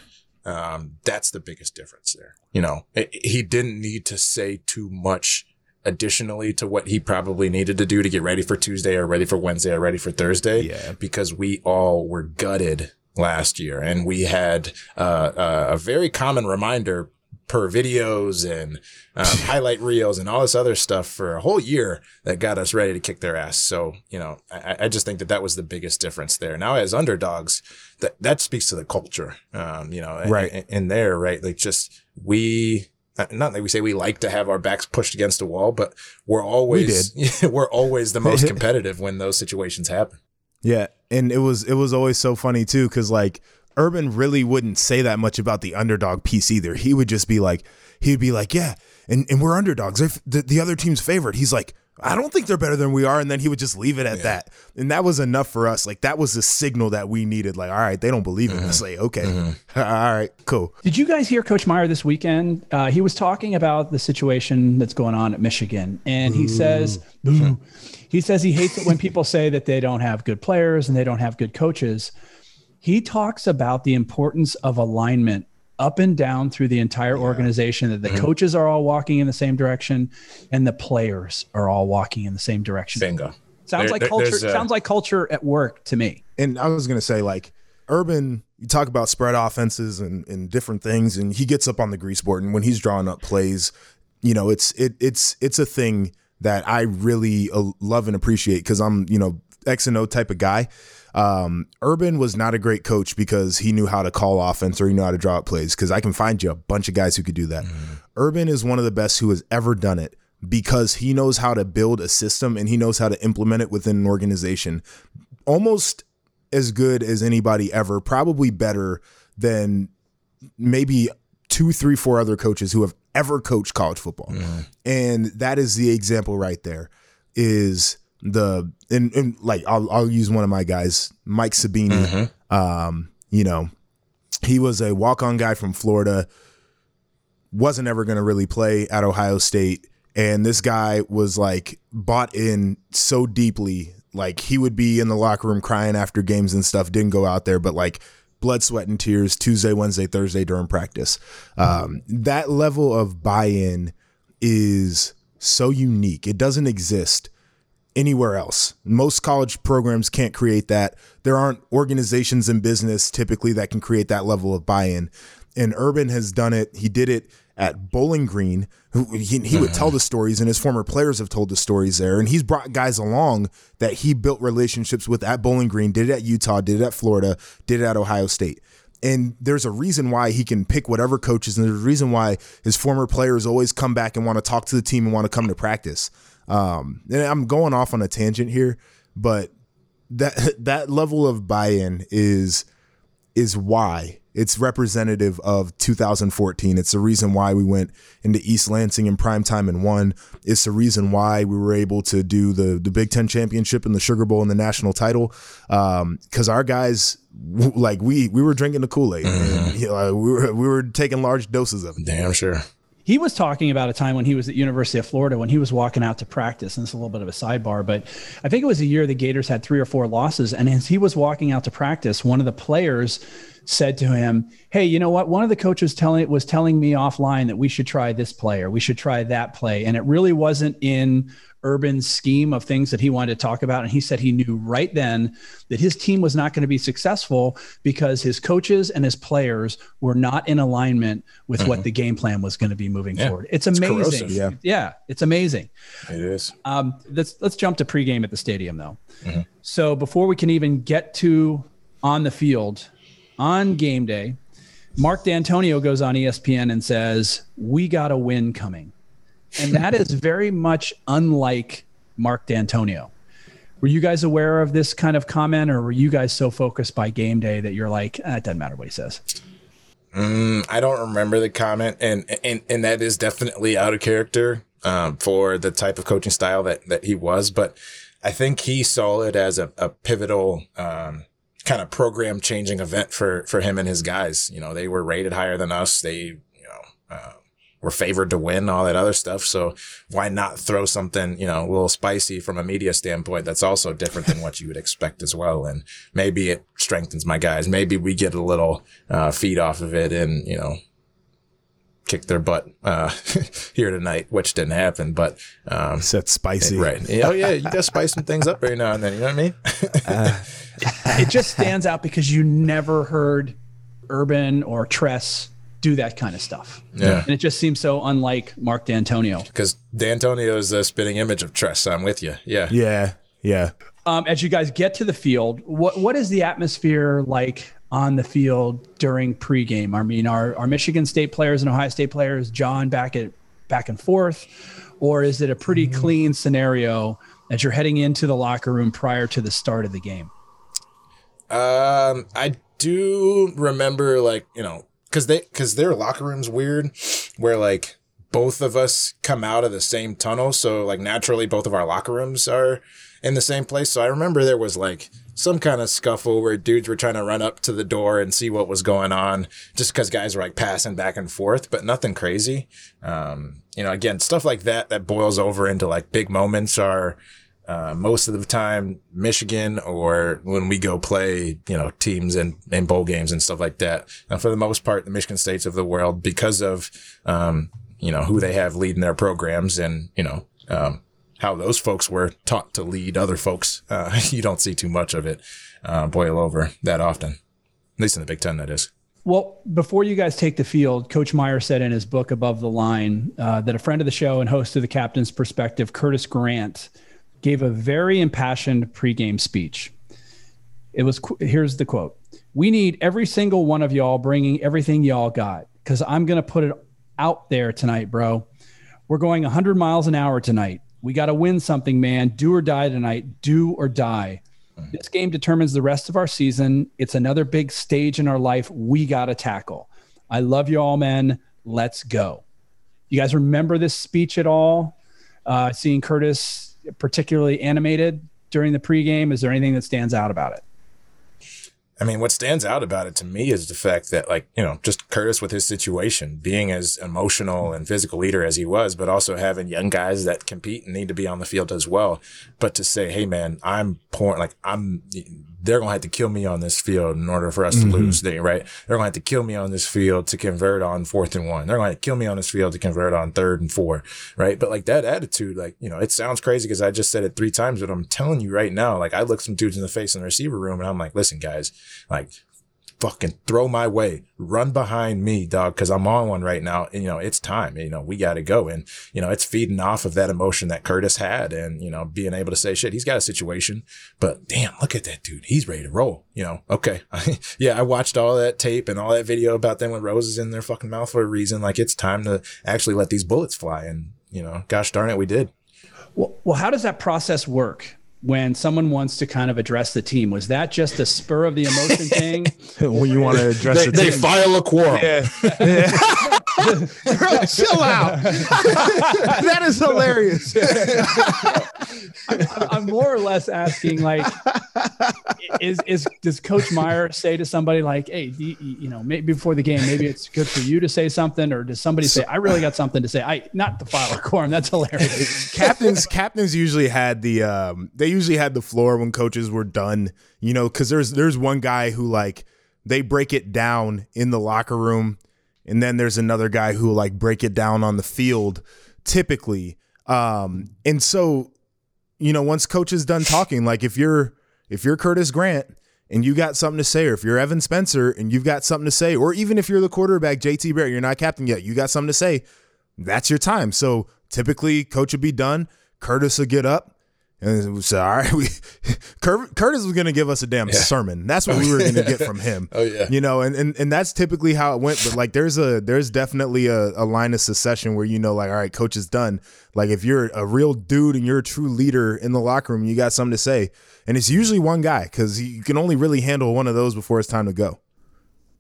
Um, that's the biggest difference there. You know, it, he didn't need to say too much additionally to what he probably needed to do to get ready for Tuesday or ready for Wednesday or ready for Thursday.
Yeah.
Because we all were gutted last year and we had uh, uh, a very common reminder per videos and um, highlight reels and all this other stuff for a whole year that got us ready to kick their ass. So, you know, I, I just think that that was the biggest difference there. Now, as underdogs, that, that speaks to the culture, um, you know,
Right.
in, in there, right? Like just we, Uh, not that we say we like to have our backs pushed against a wall, but we're always, we're always the most competitive when those situations happen.
Yeah, and it was it was always so funny too because like Urban really wouldn't say that much about the underdog piece either. He would just be like, he'd be like, yeah, and, and we're underdogs. The, the other team's favorite. He's like, I don't think they're better than we are, and then he would just leave it at that. And that was enough for us. Like that was the signal that we needed. Like, all right, they don't believe in us. Like, okay, all right, cool.
Did you guys hear Coach Meyer this weekend? Uh, he was talking about the situation that's going on at Michigan, and he says, "Boo." He says he hates it when people say that they don't have good players and they don't have good coaches. He talks about the importance of alignment up and down through the entire organization. That the coaches are all walking in the same direction, and the players are all walking in the same direction.
Bingo.
Sounds
There-
like
there-
culture.
a-
sounds like culture at work to me.
and I was gonna say like Urban, you talk about spread offenses and, and different things, and he gets up on the grease board, and when he's drawing up plays, you know, it's it it's it's a thing that I really uh, love and appreciate because I'm you know X and O type of guy. Um, Urban was not a great coach because he knew how to call offense or he knew how to draw up plays. Because I can find you a bunch of guys who could do that. Urban is one of the best who has ever done it because he knows how to build a system and he knows how to implement it within an organization almost as good as anybody ever, probably better than maybe two, three, four other coaches who have ever coached college football. And that is the example right there. Is the and, and like I'll I'll use one of my guys, Mike Sabini. Um, you know, he was a walk-on guy from Florida. Wasn't ever going to really play at Ohio State, and this guy was like bought in so deeply. Like he would be in the locker room crying after games and stuff. Didn't go out there, but like blood, sweat, and tears Tuesday, Wednesday, Thursday during practice. Um, that level of buy-in is so unique. It doesn't exist anywhere else. Most college programs can't create that. There aren't organizations in business typically that can create that level of buy-in. And Urban has done it. He did it at Bowling Green. He, he would tell the stories, and his former players have told the stories there. And he's brought guys along that he built relationships with at Bowling Green. Did it at Utah. Did it at Florida. Did it at Ohio State. And there's a reason why he can pick whatever coaches, and there's a reason why his former players always come back and want to talk to the team and want to come to practice. Um, and I'm going off on a tangent here, but that that level of buy-in is is why it's representative of 2014. It's the reason why we went into East Lansing in prime time and won. It's the reason why we were able to do the the Big Ten championship and the Sugar Bowl and the national title. Because our guys, like we we were drinking the Kool Aid. You know, we were we were taking large doses of it.
Damn sure.
He was talking about a time when he was at University of Florida when he was walking out to practice, and it's a little bit of a sidebar, but I think it was a year the Gators had three or four losses, and as he was walking out to practice, one of the players said to him, "Hey, you know what? One of the coaches telling was telling me offline that we should try this play or we should try that play, and it really wasn't in Urban's scheme of things that he wanted to talk about. And he said he knew right then that his team was not going to be successful because his coaches and his players were not in alignment with what the game plan was going to be moving
Yeah.
forward. It's
It's
amazing.
corrosive.
Yeah.
yeah, it's amazing.
It is.
Um, let's let's jump to pregame at the stadium though. So before we can even get to on the field on game day, Mark Dantonio goes on ESPN and says, "We got a win coming," and that is very much unlike Mark Dantonio. Were you guys aware of this kind of comment, or were you guys so focused by game day that you're like, eh, it doesn't matter what he says?
Mm, I don't remember the comment, and and and that is definitely out of character um, for the type of coaching style that that he was. But I think he saw it as a, a pivotal um, kind of program changing event for for him and his guys. You know, they were rated higher than us. They you know. Uh, were favored to win all that other stuff. So why not throw something, you know, a little spicy from a media standpoint that's also different than what you would expect as well. And maybe it strengthens my guys. Maybe we get a little, uh, feed off of it and, you know, kick their butt, uh, here tonight, which didn't happen, but, um,
Said spicy.
right. Oh yeah. You gotta spice some things up every now and then. You know what I mean?
it just stands out because you never heard Urban or Tress do that kind of stuff.
Yeah.
And it just seems so unlike Mark Dantonio.
Cause Dantonio is a spinning image of Tress. I'm with you. Yeah.
Yeah. Yeah.
Um, as you guys get to the field, what what is the atmosphere like on the field during pregame? I mean, are are Michigan State players and Ohio State players John back at back and forth, or is it a pretty clean scenario as you're heading into the locker room prior to the start of the game?
Um, I do remember like you know because they because their locker room's weird, where like both of us come out of the same tunnel, so like naturally both of our locker rooms are in the same place. So I remember there was like some kind of scuffle where dudes were trying to run up to the door and see what was going on, just because guys were like passing back and forth, but nothing crazy. Um, you know, again, stuff like that that boils over into like big moments are uh, most of the time Michigan or when we go play, you know, teams and, and bowl games and stuff like that. And for the most part, the Michigan States of the world, because of, um, you know, who they have leading their programs and, you know, um, how those folks were taught to lead other folks. Uh, you don't see too much of it, uh, boil over that often. At least in the Big Ten, that is.
Well, before you guys take the field, Coach Meyer said in his book Above the Line uh, that a friend of the show and host of the Captain's Perspective, Curtis Grant, gave a very impassioned pregame speech. It was here's the quote: "We need every single one of y'all bringing everything y'all got because I'm going to put it out there tonight, bro. We're going 100 miles an hour tonight. We got to win something, man. Do or die tonight. Do or die." This game determines the rest of our season. It's another big stage in our life we got to tackle. I love you all, man. Let's go. You guys remember this speech at all? Uh, seeing Curtis particularly animated during the pregame? Is there anything that stands out about it?
I mean, what stands out about it to me is the fact that, like, you know, just Curtis with his situation, being as emotional and physical leader as he was, but also having young guys that compete and need to be on the field as well. But to say, hey, man, I'm pouring, like, I'm, they're going to have to kill me on this field in order for us to mm-hmm. lose, they, right? They're going to have to kill me on this field to convert on fourth and one. They're going to kill me on this field to convert on third and four, right? But like that attitude, like, you know, it sounds crazy because I just said it three times, but I'm telling you right now, like, I look some dudes in the face in the receiver room and I'm like, listen, guys, like, fucking throw my way, run behind me, dog, because I'm on one right now. And, you know, it's time. You know, we got to go. And, you know, it's feeding off of that emotion that Curtis had and, you know, being able to say, shit, he's got a situation, but damn, look at that dude. He's ready to roll. You know, okay. yeah, I watched all that tape and all that video about them with roses in their fucking mouth for a reason. Like, it's time to actually let these bullets fly. And, you know, gosh darn it, we did.
Well, well, how does that process work? When someone wants to kind of address the team? Was that just a spur of the emotion thing?
when you want to address
they,
the
they
team?
file a quorum.
Yeah. Bro, chill out. that is hilarious.
I'm, I'm more or less asking, like, is is does Coach Meyer say to somebody like, "Hey, you, you know, maybe before the game, maybe it's good for you to say something," or does somebody say, "I really got something to say"? I not the file a quorum. That's hilarious.
captains captains usually had the um they usually had the floor when coaches were done, you know, because there's there's one guy who like they break it down in the locker room, and then there's another guy who like break it down on the field, typically. Um, and so, you know, once coach is done talking, like if you're if you're Curtis Grant and you got something to say, or if you're Evan Spencer and you've got something to say, or even if you're the quarterback, JT Barrett, you're not captain yet, you got something to say, that's your time. So typically, coach would be done. Curtis would get up And we said, all right, we Curtis was going to give us a damn yeah. sermon. That's what we were going to get from him.
oh yeah,
you know, and, and and that's typically how it went. But like, there's a there's definitely a, a line of succession where you know, like, all right, coach is done. Like, if you're a real dude and you're a true leader in the locker room, you got something to say, and it's usually one guy because you can only really handle one of those before it's time to go.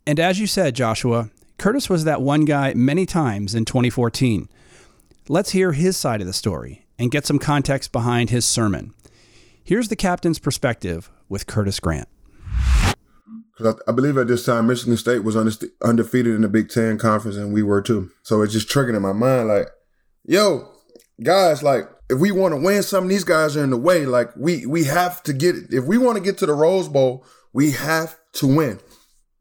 And as you said, Joshua, Curtis was that one guy many times in 2014. Let's hear his side of the story and get some context behind his sermon. Here's the captain's perspective with Curtis Grant.
Because I, I, believe at this time Michigan State was undefeated in the Big Ten conference, and we were too. So it's just triggered in my mind, like, yo, guys, like if we want to win something, these guys are in the way. Like we we have to get if we want to get to the Rose Bowl, we have to win.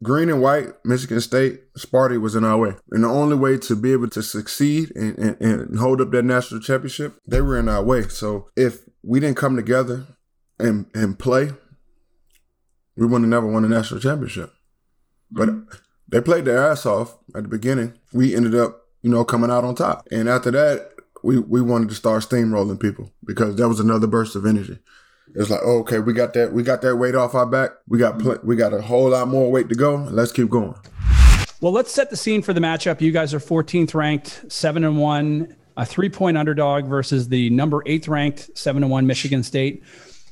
Green and white, Michigan State, Sparty was in our way. And the only way to be able to succeed and, and, and, hold up that national championship, they were in our way. So if we didn't come together and, and play, we wouldn't have never won a national championship. But mm-hmm. they played their ass off at the beginning. We ended up, you know, coming out on top. And after that, we, we wanted to start steamrolling people because that was another burst of energy. It's like, oh, okay, we got that, we got that weight off our back. We got, pl- we got a whole lot more weight to go. Let's keep going.
Well, let's set the scene for the matchup. You guys are 14th ranked, seven and one, a three point underdog versus the number eighth ranked, seven and one Michigan State.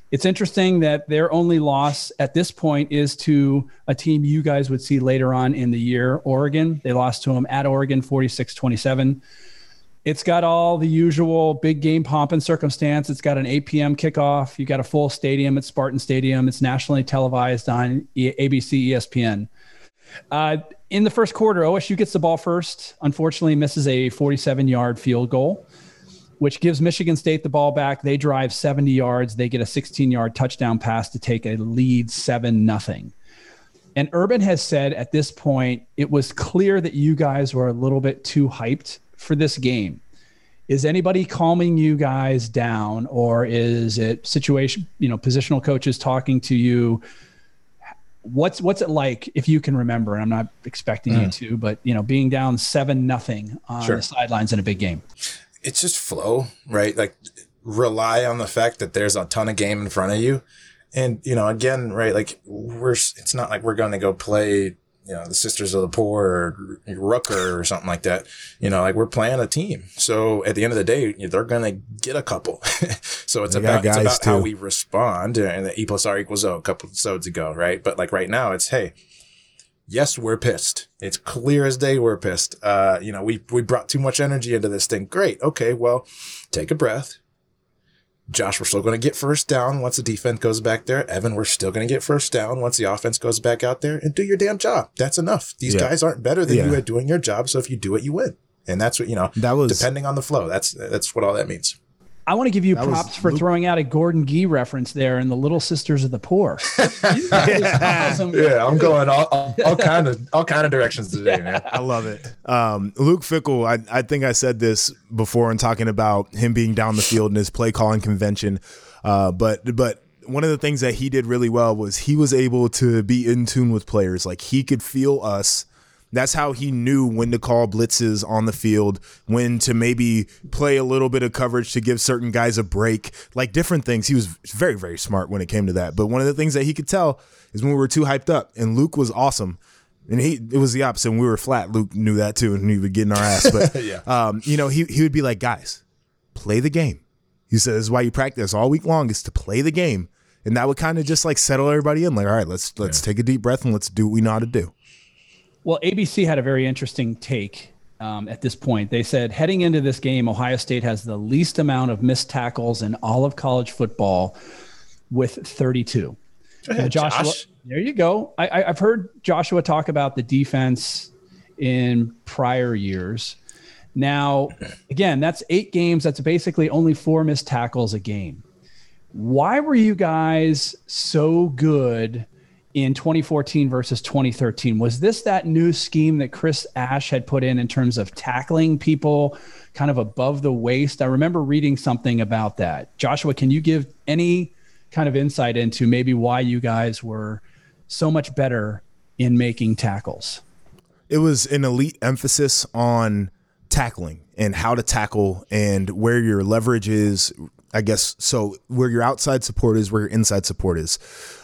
It's interesting that their only loss at this point is to a team you guys would see later on in the year, Oregon. They lost to them at Oregon 46 27. It's got all the usual big game pomp and circumstance. It's got an 8 p.m. kickoff. You got a full stadium at Spartan Stadium. It's nationally televised on ABC, ESPN. Uh, in the first quarter, OSU gets the ball first. Unfortunately, misses a 47 yard field goal, which gives Michigan State the ball back. They drive 70 yards. They get a 16 yard touchdown pass to take a lead 7 nothing. And Urban has said at this point, it was clear that you guys were a little bit too hyped for this game? Is anybody calming you guys down, or is it situation, you know, positional coaches talking to you? What's what's it like if you can remember? And I'm not expecting mm. you to, but you know, being down seven nothing on sure. the sidelines in a big game.
It's just flow, right? Like rely on the fact that there's a ton of game in front of you. And, you know, again, right, like we're, it's not like we're going to go play you know, the Sisters of the Poor or Rooker or something like that. You know, like we're playing a team. So at the end of the day, they're going to get a couple. so it's about, it's about how we respond. And the E plus R equals O a couple episodes ago, right? But like right now, it's, hey, yes, we're pissed. It's clear as day we're pissed. Uh, you know, we, we brought too much energy into this thing. Great. Okay. Well, take a breath Josh, we're still going to get first down once the defense goes back there. Evan, we're still going to get first down once the offense goes back out there and do your damn job. That's enough. These yeah. guys aren't better than yeah. you at doing your job. So if you do it, you win. And that's what, you know, that was depending on the flow. That's, that's what all that means.
I want to give you that props for Luke. throwing out a Gordon Gee reference there in the Little Sisters of the Poor.
yeah. Awesome. yeah, I'm going all, all, all, kind of all kind of directions today, man.
I love it. Um, Luke Fickell, I, I think I said this before in talking about him being down the field and his play calling convention, uh, but but one of the things that he did really well was he was able to be in tune with players. Like he could feel us that's how he knew when to call blitzes on the field, when to maybe play a little bit of coverage to give certain guys a break, like different things. He was very, very smart when it came to that. But one of the things that he could tell is when we were too hyped up, and Luke was awesome. And he, it was the opposite. When we were flat, Luke knew that too, and he would get in our ass. But, yeah. um, you know, he, he would be like, guys, play the game. He says, this is why you practice all week long is to play the game. And that would kind of just like settle everybody in. Like, all right, let's let's yeah. take a deep breath and let's do what we know how to do.
Well, ABC had a very interesting take um, at this point. They said heading into this game, Ohio State has the least amount of missed tackles in all of college football with 32.
Ahead, Joshua, Josh.
there you go. I, have heard Joshua talk about the defense in prior years. Now, again, that's eight games. That's basically only four missed tackles a game. Why were you guys so good in 2014 versus 2013. Was this that new scheme that Chris Ash had put in in terms of tackling people kind of above the waist? I remember reading something about that. Joshua, can you give any kind of insight into maybe why you guys were so much better in making tackles?
It was an elite emphasis on tackling and how to tackle and where your leverage is I guess so. Where your outside support is, where your inside support is,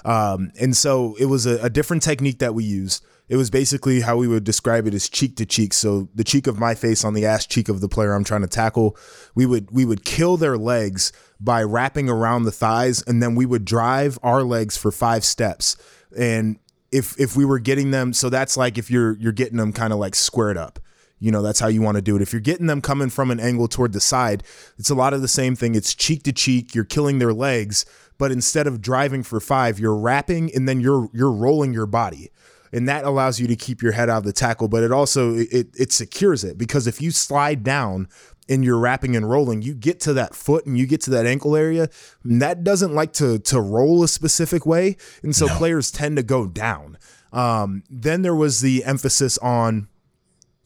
um, and so it was a, a different technique that we used. It was basically how we would describe it as cheek to cheek. So the cheek of my face on the ass cheek of the player I'm trying to tackle. We would we would kill their legs by wrapping around the thighs, and then we would drive our legs for five steps. And if if we were getting them, so that's like if you're you're getting them kind of like squared up. You know, that's how you want to do it. If you're getting them coming from an angle toward the side, it's a lot of the same thing. It's cheek to cheek. You're killing their legs, but instead of driving for five, you're wrapping and then you're you're rolling your body and that allows you to keep your head out of the tackle but it also it, it secures it because if you slide down and you're wrapping and rolling you get to that foot and you get to that ankle area And that doesn't like to to roll a specific way and so no. players tend to go down um, then there was the emphasis on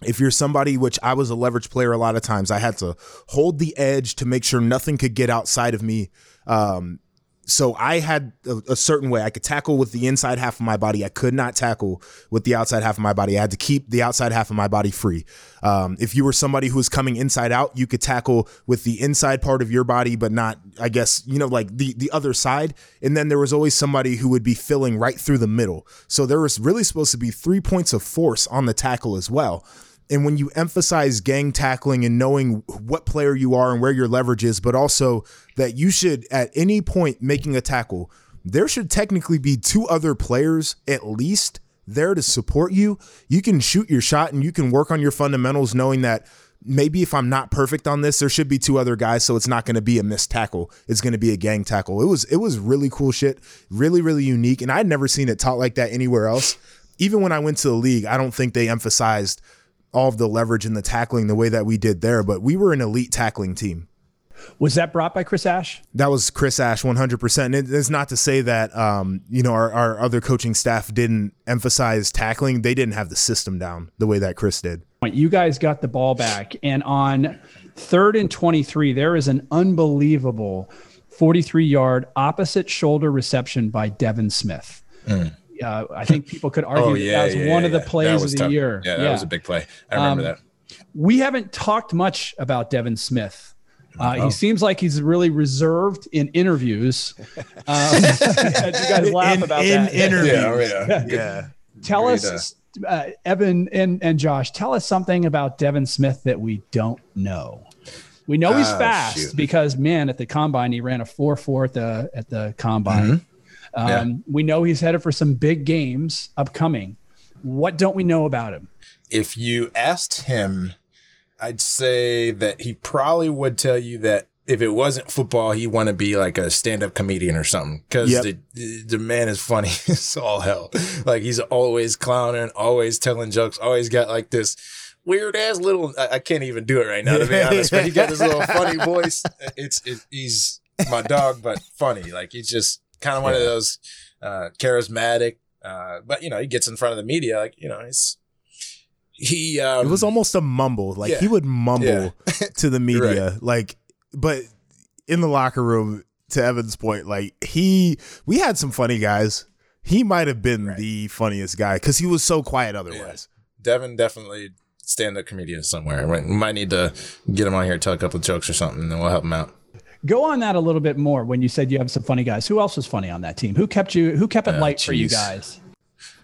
if you're somebody which I was a leverage player a lot of times, I had to hold the edge to make sure nothing could get outside of me. Um, so I had a, a, certain way I could tackle with the inside half of my body. I could not tackle with the outside half of my body. I had to keep the outside half of my body free. Um, if you were somebody who was coming inside out, you could tackle with the inside part of your body, but not, I guess, you know, like the the other side. And then there was always somebody who would be filling right through the middle. So there was really supposed to be three points of force on the tackle as well. And when you emphasize gang tackling and knowing what player you are and where your leverage is, but also that you should, at any point making a tackle, there should technically be two other players at least there to support you. You can shoot your shot and you can work on your fundamentals knowing that maybe if I'm not perfect on this, there should be two other guys, so it's not going to be a missed tackle. It's going to be a gang tackle. It was it was really cool shit, really really unique, and I'd never seen it taught like that anywhere else. Even when I went to the league, I don't think they emphasized all of the leverage and the tackling the way that we did there, but we were an elite tackling team.
Was that brought by Chris Ash?
That was Chris Ash, 100%. And it's not to say that, um, you know, our, our other coaching staff didn't emphasize tackling. They didn't have the system down the way that Chris did.
You guys got the ball back. And on third and 23, there is an unbelievable 43 yard opposite shoulder reception by Devin Smith. Mm uh, I think people could argue oh, yeah, that was yeah, one yeah, of the plays of the
tough.
year.
Yeah, that was a big play. I remember um, that.
We haven't talked much about Devin Smith. Uh, oh. He seems like he's really reserved in interviews. Um, you guys laugh
in,
about
in
that.
Interviews.
Yeah, yeah.
yeah.
Tell Great, us, uh, Evan and, and Josh, tell us something about Devin Smith that we don't know. We know he's uh, fast shoot. because man, at the combine he ran a four four at the at the combine. Mm-hmm. Um, yeah. We know he's headed for some big games upcoming. What don't we know about him?
If you asked him, I'd say that he probably would tell you that if it wasn't football, he'd want to be like a stand-up comedian or something. Cause yep. the, the man is funny it's all hell. Like he's always clowning, always telling jokes, always got like this weird ass little, I, I can't even do it right now to be honest, but he got this little funny voice. It's, it, he's my dog, but funny. Like he's just, kind of one yeah. of those uh, charismatic, uh, but you know, he gets in front of the media, like you know, he's he. Um,
it was almost a mumble, like yeah. he would mumble yeah. to the media, right. like, but in the locker room. To Evan's point, like he, we had some funny guys. He might have been right. the funniest guy because he was so quiet otherwise.
Devin definitely stand up comedian somewhere. We might need to get him on here, tell a couple jokes or something, and then we'll help him out.
Go on that a little bit more when you said you have some funny guys. Who else was funny on that team? Who kept you? Who kept it uh, light geez. for you guys?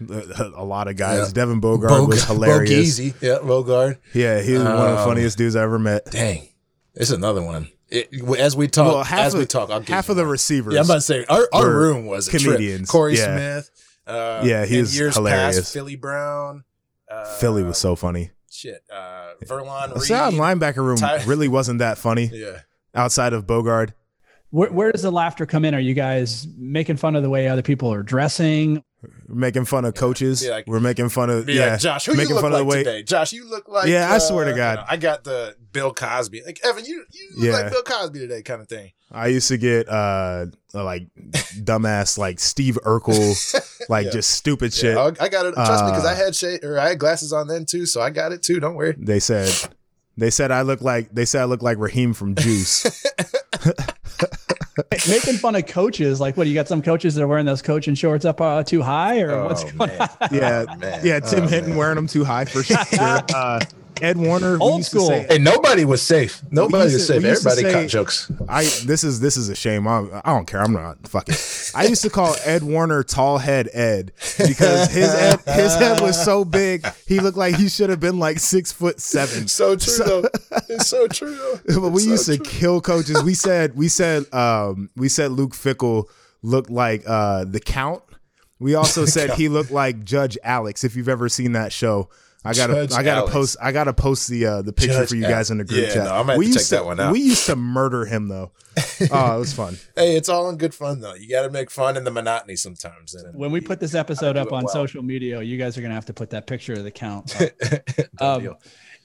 A lot of guys. Yeah. Devan Bogard Bog- was hilarious.
Bogeezy. Yeah, Bogard.
Yeah, he was um, one of the um, funniest dudes I ever met.
Dang, it's another one. It, as we talk, well, as of, we talk, I'll
half of the receivers.
Yeah, I'm about to say our, our room was comedians. Corey
yeah.
Smith. Uh,
yeah, he was
years
hilarious.
Past, Philly Brown.
Uh, Philly was so funny.
Shit, uh, Verlon. Reed,
the linebacker room Ty- really wasn't that funny.
Yeah,
outside of Bogard.
Where, where does the laughter come in? Are you guys making fun of the way other people are dressing?
making fun of coaches. Yeah, like, We're making fun of yeah.
Like, Josh, who making you look fun like of the way. Today? Josh, you look like
yeah. I swear to uh, God,
you know, I got the Bill Cosby. Like Evan, you you look yeah. like Bill Cosby today, kind of thing.
I used to get uh like dumbass like Steve Urkel, like yeah. just stupid shit.
Yeah, I got it. Trust uh, me, because I had shade or I had glasses on then too, so I got it too. Don't worry.
They said they said I look like they said I look like Raheem from Juice.
making fun of coaches. Like, what? You got some coaches that are wearing those coaching shorts up uh, too high, or oh, what's going man.
on? Yeah, oh, yeah. Tim oh, Hinton man. wearing them too high for sure. Uh, Ed Warinner.
Old
used to
school.
say-
Hey, nobody was safe. Nobody
used
was safe.
we used to
Everybody
say-
caught jokes.
I this is this is a shame. I, I don't care. I'm not fucking. I used to call Ed Warinner tall head Ed because his head, his head was so big. He looked like he should have been like six foot seven.
So true though. It's so true though.
but we
It's
used to
true.
kill coaches. We said we said um we said Luke Fickell looked like uh the Count. We also said he looked like Judge Alex. If you've ever seen that show, I gotta
Judge
I gotta
Alex.
post I gotta post the uh, the picture
Judge
for you
Alex.
guys in the group
Yeah,
chat.
no, I'm gonna have
we
to check
used
that one out.
We used to murder him though. Oh, it was fun.
Hey, it's all in good fun though. You got to make fun in the monotony sometimes. And
When we put this episode up on
well.
social media, you guys are gonna have to put that picture of the count. Um,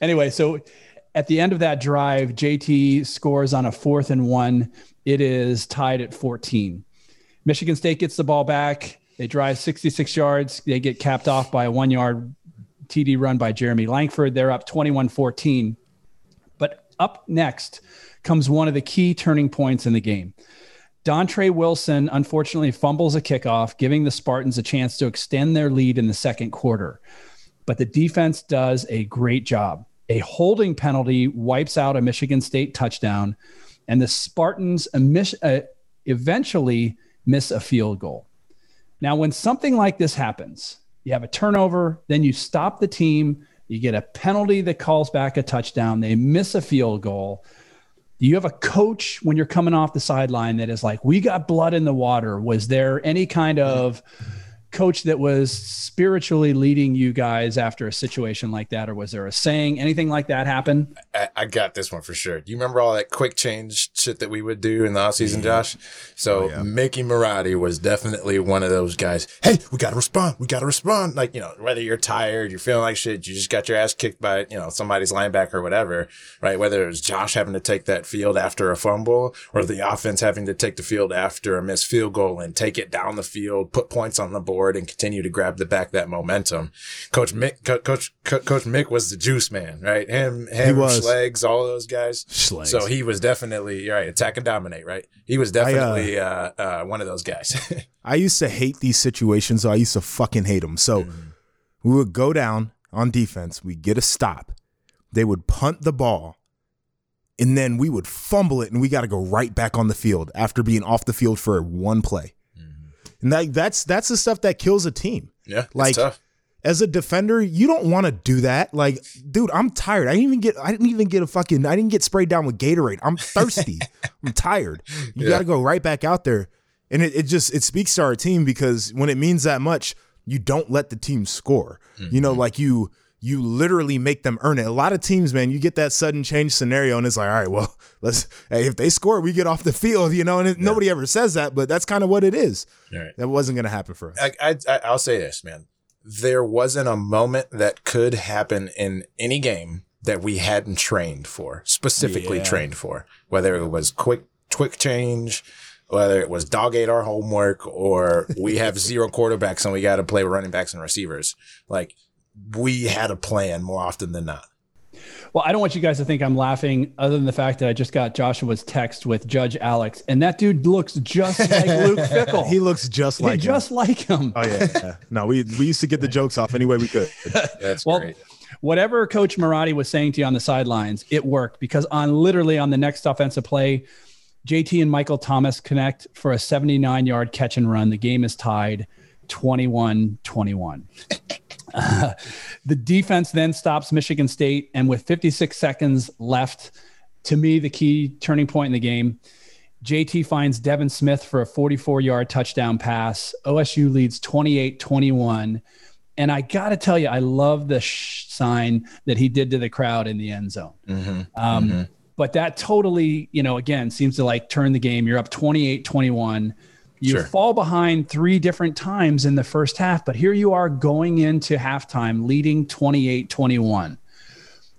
anyway, so at the end of that drive, JT scores on a fourth and one. It is tied at 14. Michigan State gets the ball back. They drive 66 yards. They get capped off by a one yard TD run by Jeremy Langford. They're up 21 14. But up next comes one of the key turning points in the game. Dontre Wilson unfortunately fumbles a kickoff, giving the Spartans a chance to extend their lead in the second quarter. But the defense does a great job. A holding penalty wipes out a Michigan State touchdown, and the Spartans uh, eventually miss a field goal. Now, when something like this happens, you have a turnover, then you stop the team, you get a penalty that calls back a touchdown, they miss a field goal. You have a coach when you're coming off the sideline that is like, we got blood in the water. Was there any kind of coach that was spiritually leading you guys after a situation like that? Or was there a saying, anything like that happen?
I, I got this one for sure. Do you remember all that quick change shit that we would do in the offseason, Josh? So oh, Mickey Marotti was definitely one of those guys. Hey, we got to respond. We got to respond. Like, you know, whether you're tired, you're feeling like shit, you just got your ass kicked by, you know, somebody's linebacker or whatever, right? Whether it was Josh having to take that field after a fumble or the offense having to take the field after a missed field goal and take it down the field, put points on the board and continue to grab the back that momentum. Coach Mick, Co- Coach, Co- Coach Mick was the juice man, right? Him, him,
was.
Schlegs, all those guys.
Schlegs.
So he was definitely you're right. Attack and dominate, right? He was definitely uh, uh, one of those guys.
I used to hate these situations. So I used to fucking hate them. So we would go down on defense. We get a stop. They would punt the ball, and then we would fumble it, and we got to go right back on the field after being off the field for one play. And that, that's that's the stuff that kills a team.
yeah,
Like-. As a defender, you don't want to do that. Like, dude, I'm tired. I didn't even get. I didn't even get a fucking. I didn't get sprayed down with Gatorade. I'm thirsty. I'm tired. You
Yeah.
got to go right back out there, and it, it just it speaks to our team because when it means that much, you don't let the team score. Mm-hmm. You know, like you you literally make them earn it. A lot of teams, man, you get that sudden change scenario, and it's like, all right, well, let's. Hey, if they score, we get off the field. You know, and it, nobody ever says that, but that's kind of what it is.
Right.
That wasn't going to happen for us.
I, I I'll say this, man. There wasn't a moment that could happen in any game that we hadn't trained for, specifically
Yeah.
trained for, whether it was quick quick change, whether it was dog ate our homework, or we have zero quarterbacks and we got to play running backs and receivers. Like we had a plan more often than not.
Well, I don't want you guys to think I'm laughing, other than the fact that I just got Joshua's text with Judge Alex, and that dude looks just like Luke Fickell.
He looks just
He
like him.
just like him.
Oh yeah, yeah. No, we we used to get the jokes off any way we could.
That's
Well,
great.
whatever Coach Marotti was saying to you on the sidelines, it worked because on literally on the next offensive play, JT and Michael Thomas connect for a 79 yard catch and run. The game is tied 21 21. Uh, the defense then stops Michigan State, and with 56 seconds left, to me, the key turning point in the game, JT finds Devin Smith for a 44 yard touchdown pass. OSU leads 28 21. And I got to tell you, I love the sh- sign that he did to the crowd in the end zone.
Mm-hmm.
Um, But that totally, you know, again, seems to like turn the game. You're up 28 21. You
Sure.
fall behind three different times in the first half, but here you are going into halftime leading 28 21.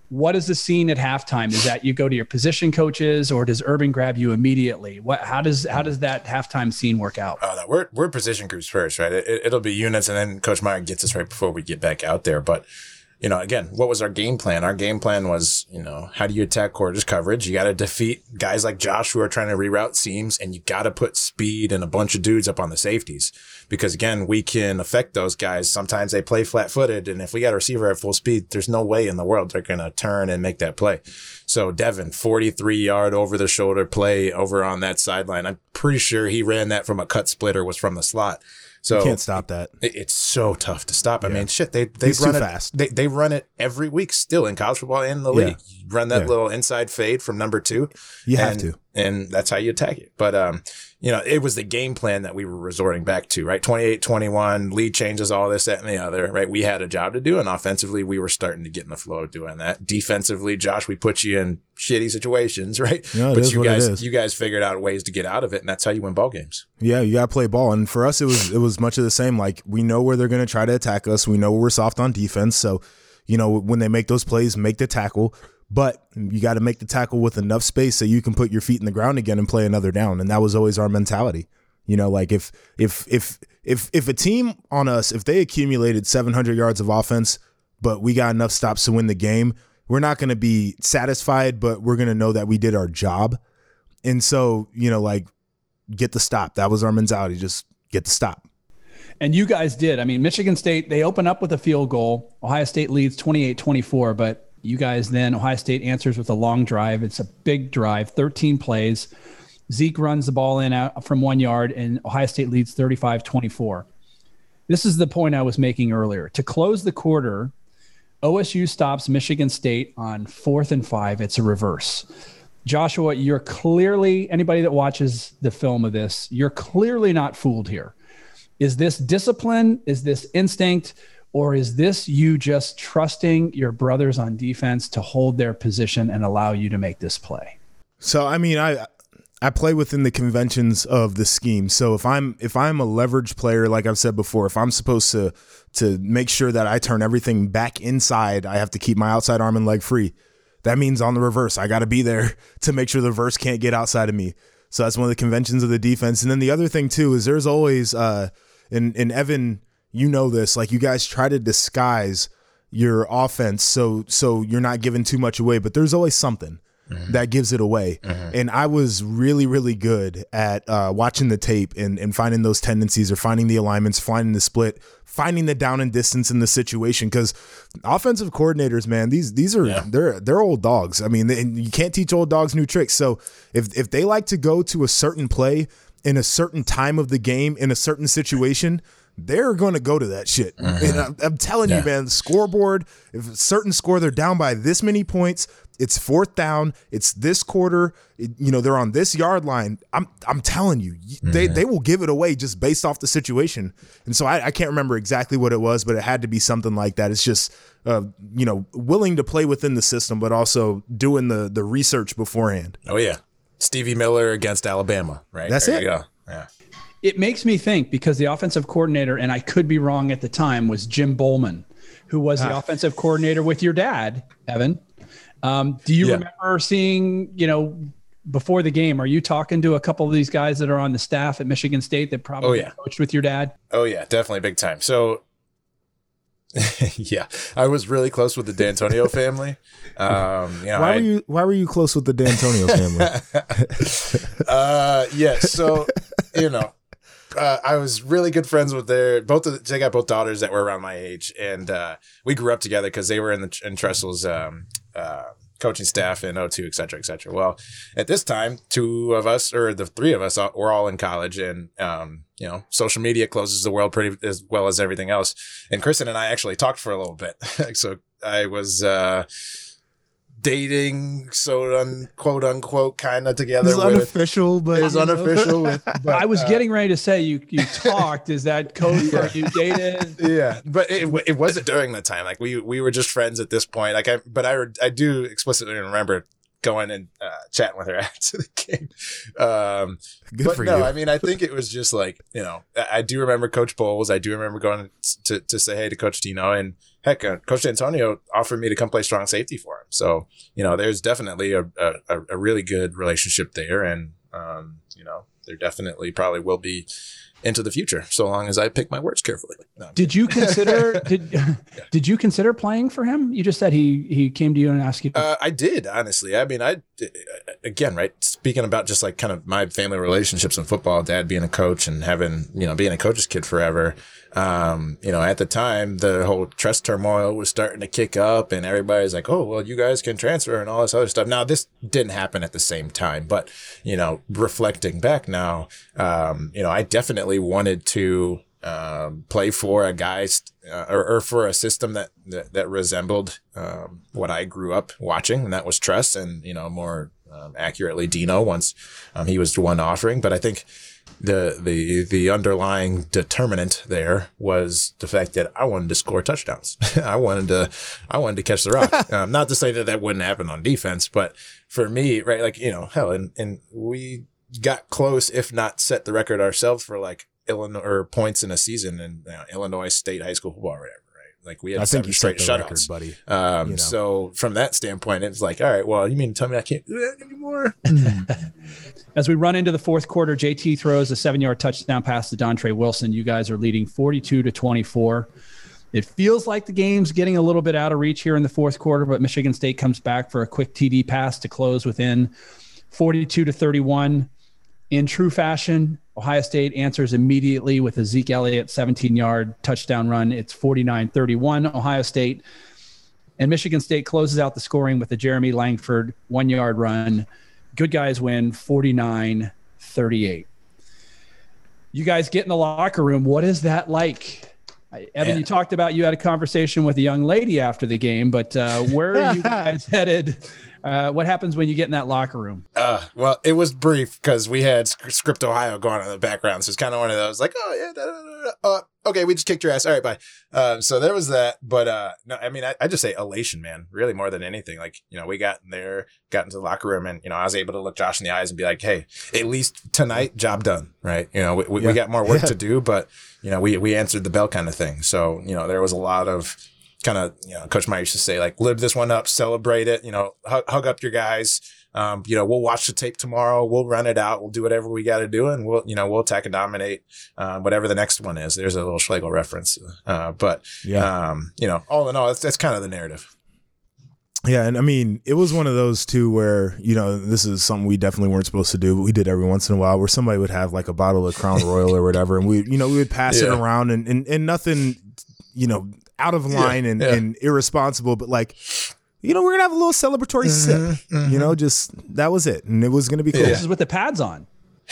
What is the scene at halftime? Is that you go to your position coaches or does Urban grab you immediately? What, how does, how does that halftime scene work out?
Oh, we're we're position groups first, right? It, it'll be units, and then Coach Meyer gets us right before we get back out there. But you know, again, what was our game plan? Our game plan was, you know, how do you attack quarters coverage? You got to defeat guys like Josh who are trying to reroute seams and you got to put speed and a bunch of dudes up on the safeties because again, we can affect those guys. Sometimes they play flat footed. And if we got a receiver at full speed, there's no way in the world they're going to turn and make that play. So Devin, 43 yard over the shoulder play over on that sideline. I'm pretty sure he ran that from a cut splitter was from the slot. So
You can't stop that.
it- it's so tough to stop. I mean, shit, they they run it
fast.
They they run it every week still in college football and in the
Yeah.
league. You run that
Yeah.
little inside fade from number two.
You have
and,
to.
and that's how you attack it. But um, you know, it was the game plan that we were resorting back to, right? 28-21, lead changes, all this, that, and the other, right? We had a job to do, and offensively, we were starting to get in the flow of doing that. Defensively, Josh, we put you in shitty situations, right?
Yeah,
but you guys, you guys figured out ways to get out of it, and that's how you win ball games.
Yeah, you got to play ball. And for us, it was it was much of the same. Like we know where they're going to try to attack us. We know we're soft on defense. So, you know, when they make those plays, make the tackle. But you got to make the tackle with enough space so you can put your feet in the ground again and play another down. And that was always our mentality. You know, like if if if if if a team on us, if they accumulated 700 yards of offense, but we got enough stops to win the game, we're not going to be satisfied, but we're going to know that we did our job. And so, you know, like get the stop. That was our mentality. Just get the stop.
And you guys did. I mean, Michigan State, they open up with a field goal. Ohio State leads 28 24, but you guys then, Ohio State answers with a long drive. It's a big drive, 13 plays. Zeke runs the ball in out from one yard, and Ohio State leads 35 24. This is the point I was making earlier. To close the quarter, OSU stops Michigan State on fourth and five. It's a reverse. Joshua, you're clearly, anybody that watches the film of this, you're clearly not fooled here. Is this discipline? Is this instinct? Or is this you just trusting your brothers on defense to hold their position and allow you to make this play?
So I mean, I I play within the conventions of the scheme. So if I'm if I'm a leverage player, like I've said before, if I'm supposed to to make sure that I turn everything back inside, I have to keep my outside arm and leg free. That means on the reverse, I got to be there to make sure the reverse can't get outside of me. So that's one of the conventions of the defense. And then the other thing too is there's always uh in in Evan, you know this, like you guys try to disguise your offense so so you're not giving too much away, but there's always something that gives it away. And I was really, really good at uh, watching the tape and, and finding those tendencies or finding the alignments, finding the split, finding the down and distance in the situation. Because offensive coordinators, man, these these are they're they're old dogs. I mean, they, and you can't teach old dogs new tricks. So if if they like to go to a certain play in a certain time of the game in a certain situation. They're going to go to that shit. And I'm, I'm telling you, man, the scoreboard, if a certain score, they're down by this many points, it's fourth down. It's this quarter. It- you know they're on this yard line. I'm I'm telling you, y- they they will give it away just based off the situation. And so I, I can't remember exactly what it was, but it had to be something like that. It's just uh, you know willing to play within the system, but also doing the the research beforehand.
Oh yeah, Stevie Miller against Alabama, right?
That's
there
it.
Yeah.
It makes me think because the offensive coordinator, and I could be wrong at the time, was Jim Bollman, who was the offensive coordinator with your dad, Evan. Um, do you
Yeah.
remember seeing, you know, before the game, are you talking to a couple of these guys that are on the staff at Michigan State that probably
Oh, yeah.
coached with your dad?
Oh yeah, definitely big time. So yeah, I was really close with the Dantonio family. Um, you know,
Why
I-
were you Why were you close with the Dantonio family?
uh, yeah. So you know, uh, I was really good friends with their both. Of, they got both daughters that were around my age, and uh, we grew up together because they were in the in Tressel's um, uh, coaching staff in 02, et cetera, et cetera. Well, at this time, two of us or the three of us uh, were all in college, and um, you know, social media closes the world pretty as well as everything else. And Kristen and I actually talked for a little bit. so I was. Dating so unquote unquote kind of together
It's
with
unofficial, but
is unofficial with but,
I was
uh,
getting ready to say you you talked. Is that code for you dated?
yeah but it, it wasn't during the time like we we were just friends at this point like i but i i do explicitly remember going and uh, chatting with her after the game um
good
but
for
no
you.
i mean i think it was just like you know i, I do remember coach bowles i do remember going to, to say hey to coach dino and heck uh, coach Dantonio offered me to come play strong safety for him so you know there's definitely a a, a really good relationship there and um you know there definitely probably will be into the future, so long as I pick my words carefully. No,
Did you consider did did you consider playing for him? You just said he he came to you and asked you. To,
Uh, I did honestly. I mean, I again, right. Speaking about just like kind of my family relationships in football, dad being a coach and having you know being a coach's kid forever. Um, you know, at the time, the whole Tressel turmoil was starting to kick up, and everybody's like, "Oh, well, you guys can transfer and all this other stuff." Now, this didn't happen at the same time, but you know, reflecting back now, um, you know, I definitely wanted to um, play for a guy uh, or, or for a system that that, that resembled um, what I grew up watching, and that was Tressel, and you know more um, accurately Dino once um, he was the one offering. But I think the the the underlying determinant there was the fact that I wanted to score touchdowns. I wanted to I wanted to catch the rock. um, not to say that that wouldn't happen on defense, but for me, right, like you know, hell, and and we got close, if not set the record ourselves for like Illinois or points in a season in you know, Illinois State high school football or whatever. Right, like we had
I think you
straight
set the record, buddy.
Um,
you know.
so from that standpoint, it's like, all right, well, you mean to tell me I can't do that anymore?
As we run into the fourth quarter, JT throws a seven-yard touchdown pass to Dontre Wilson. You guys are leading 42 to 24. It feels like the game's getting a little bit out of reach here in the fourth quarter, but Michigan State comes back for a quick TD pass to close within 42 to 31. In true fashion, Ohio State answers immediately with a Zeke Elliott 17 yard touchdown run. It's 49 31 Ohio State. And Michigan State closes out the scoring with a Jeremy Langford one yard run. Good guys win 49 38. You guys get in the locker room. What is that like? I- Evan,
Man.
you talked about you had a conversation with a young lady after the game, but uh, where are you guys headed? Uh, what happens when you get in that locker room?
Uh, well, it was brief because we had Script Ohio going on in the background. So it's kind of one of those like, oh, yeah, da, da, da, da. Uh, okay, we just kicked your ass. All right, bye. Um, so there was that. But uh, no, I mean, I, I just say elation, man, really more than anything. Like, you know, we got in there, got into the locker room, and, you know, I was able to look Josh in the eyes and be like, hey, at least tonight, job done, right? You know, we, we, we got more work
Yeah.
to do, but, you know, we, we answered the bell kind of thing. So, you know, there was a lot of, kind of, you know, Coach Meyer used to say, like, live this one up, celebrate it, you know, hug, hug up your guys. Um, you know, we'll watch the tape tomorrow. We'll run it out. We'll do whatever we got to do, and we'll, you know, we'll attack and dominate, uh, whatever the next one is. There's a little Schlegel reference, uh, but
Yeah.
um, you know, all in all, that's that's kind of the narrative.
Yeah, and I mean, it was one of those two where you know this is something we definitely weren't supposed to do, but we did every once in a while, where somebody would have like a bottle of Crown Royal or whatever, and we, you know, we would pass it around, and, and and nothing, you know, out of line and,
yeah.
and irresponsible, but like, you know, we're gonna have a little celebratory mm-hmm, sip, you know, mm-hmm. just that was it, and it was gonna be cool.
This is with the pads on.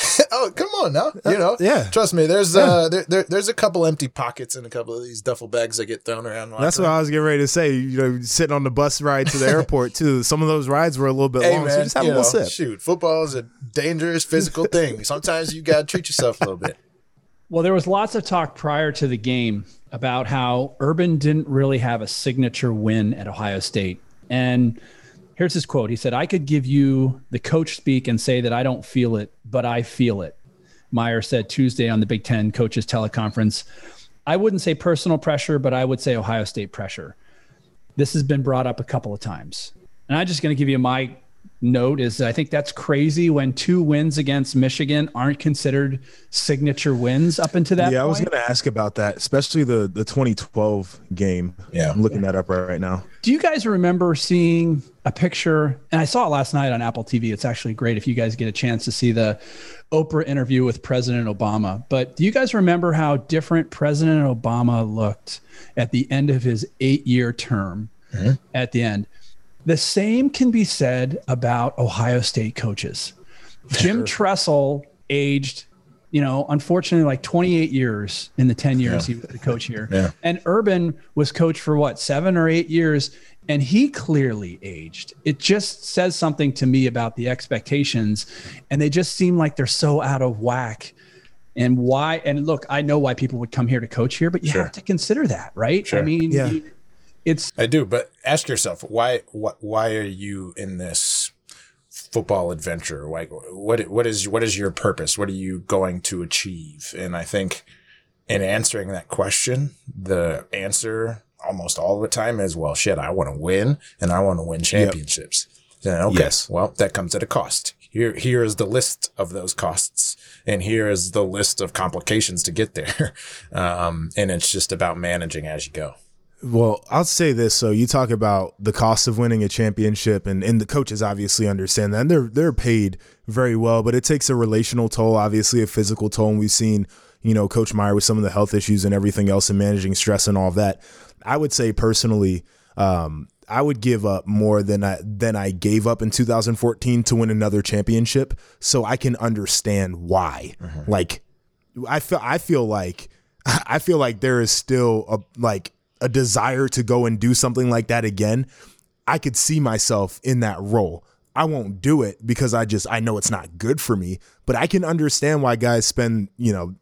oh, come on now, you uh, know,
yeah.
Trust me, there's uh, there, there there's a couple empty pockets in a couple of these duffel bags that get thrown around.
That's what I was getting ready to say. You know, sitting on the bus ride to the airport too. Some of those rides were a little bit
Hey
long,
man,
so just have a little
know,
sip.
shoot, football is a dangerous physical thing. Sometimes you gotta treat yourself a little bit.
Well, there was lots of talk prior to the game about how Urban didn't really have a signature win at Ohio State. And here's his quote He said, I could give you the coach speak and say that I don't feel it, but I feel it. Meyer said Tuesday on the Big Ten coaches teleconference. I wouldn't say personal pressure, but I would say Ohio State pressure. This has been brought up a couple of times. And I'm just going to give you my note is I think that's crazy when two wins against Michigan aren't considered signature wins up into that
yeah, I was going to ask about that, especially the the 2012 game.
Yeah.
I'm looking that up right, right now.
Do you guys remember seeing a picture? And I saw it last night on Apple TV. It's actually great if you guys get a chance to see the Oprah interview with President Obama. But do you guys remember how different President Obama looked at the end of his eight year term? Mm-hmm. At the end, the same can be said about Ohio State coaches. Jim Tressel aged, you know, unfortunately, like 28 years in the 10 years he was the coach here.
Yeah.
And Urban was coach for what, seven or eight years, and he clearly aged. It just says something to me about the expectations, and they just seem like they're so out of whack. And why? And look, I know why people would come here to coach here, but you
Sure.
have to consider that, right? I mean,
Yeah.
you- it's
I do, but ask yourself why what why are you in this football adventure? Like what what is what is your purpose? What are you going to achieve? And I think in answering that question, the answer almost all the time is well shit, I want to win and I want to win championships. Then okay,
Yes.
well that comes at a cost. Here here is the list of those costs. and here is the list of complications to get there. Um, and it's just about managing as you go.
Well, I'll say this. So you talk about the cost of winning a championship, and, and the coaches obviously understand that. And they're they're paid very well, but it takes a relational toll, obviously a physical toll. And we've seen, you know, Coach Meyer with some of the health issues and everything else, and managing stress and all of that. I would say personally, um, I would give up more than I than I gave up in 2014 to win another championship, so I can understand why. Mm-hmm. Like, I feel I feel like I feel like there is still a like a desire to go and do something like that again, I could see myself in that role. I won't do it because I just I know it's not good for me, but I can understand why guys spend, you know,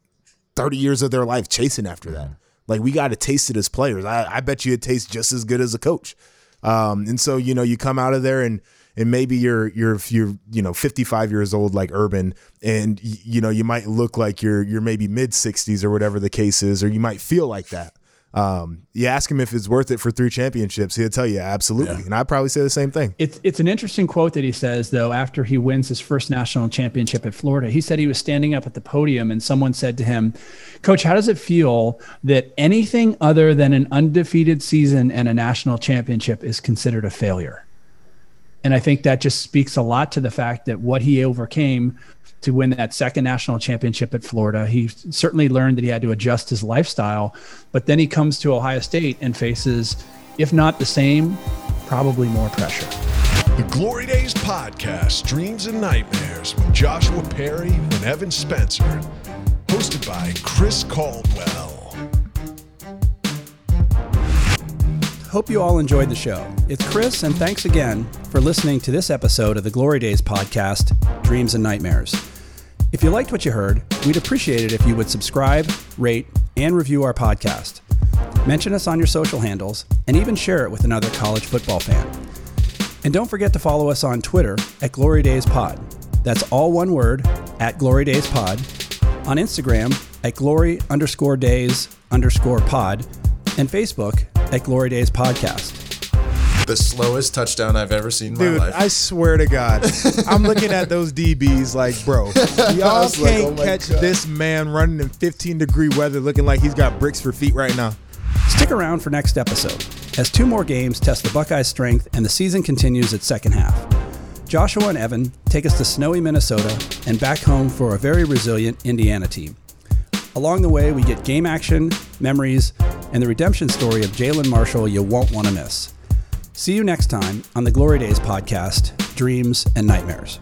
30 years of their life chasing after that. Like we got to taste it as players. I, I bet you it tastes just as good as a coach. Um, and so, you know, you come out of there and and maybe you're you're you're you know 55 years old like Urban, and you know you might look like you're you're maybe mid 60s or whatever the case is, or you might feel like that. Um, you ask him if it's worth it for three championships, he'll tell you absolutely, yeah. and I'd probably say the same thing.
It's it's an interesting quote that he says though. After he wins his first national championship at Florida, he said he was standing up at the podium, and someone said to him, "Coach, how does it feel that anything other than an undefeated season and a national championship is considered a failure?" And I think that just speaks a lot to the fact that what he overcame to win that second national championship at Florida. He certainly learned that he had to adjust his lifestyle, but then he comes to Ohio State and faces, if not the same, probably more pressure.
The Glory Days Podcast, Dreams and Nightmares with Joshua Perry and Evan Spencer. Hosted by Chris Caldwell.
Hope you all enjoyed the show. It's Chris, and thanks again for listening to this episode of the Glory Days podcast, Dreams and Nightmares. If you liked what you heard, we'd appreciate it if you would subscribe, rate, and review our podcast. Mention us on your social handles, and even share it with another college football fan. And don't forget to follow us on Twitter at Glory Days Pod. That's all one word at Glory Days Pod. On Instagram at Glory underscore Days underscore Pod, and Facebook at Glory Days Podcast.
The slowest touchdown I've ever seen in
Dude,
my life.
I swear to God, I'm looking at those DBs like, bro, y'all can't
oh
catch
God.
this man running in 15 degree weather looking like he's got bricks for feet right now.
Stick around for next episode, as two more games test the Buckeyes' strength and the season continues its second half. Joshua and Evan take us to snowy Minnesota and back home for a very resilient Indiana team. Along the way, we get game action, memories, and the redemption story of Jalen Marshall you won't want to miss. See you next time on the Glory Days podcast, Dreams and Nightmares.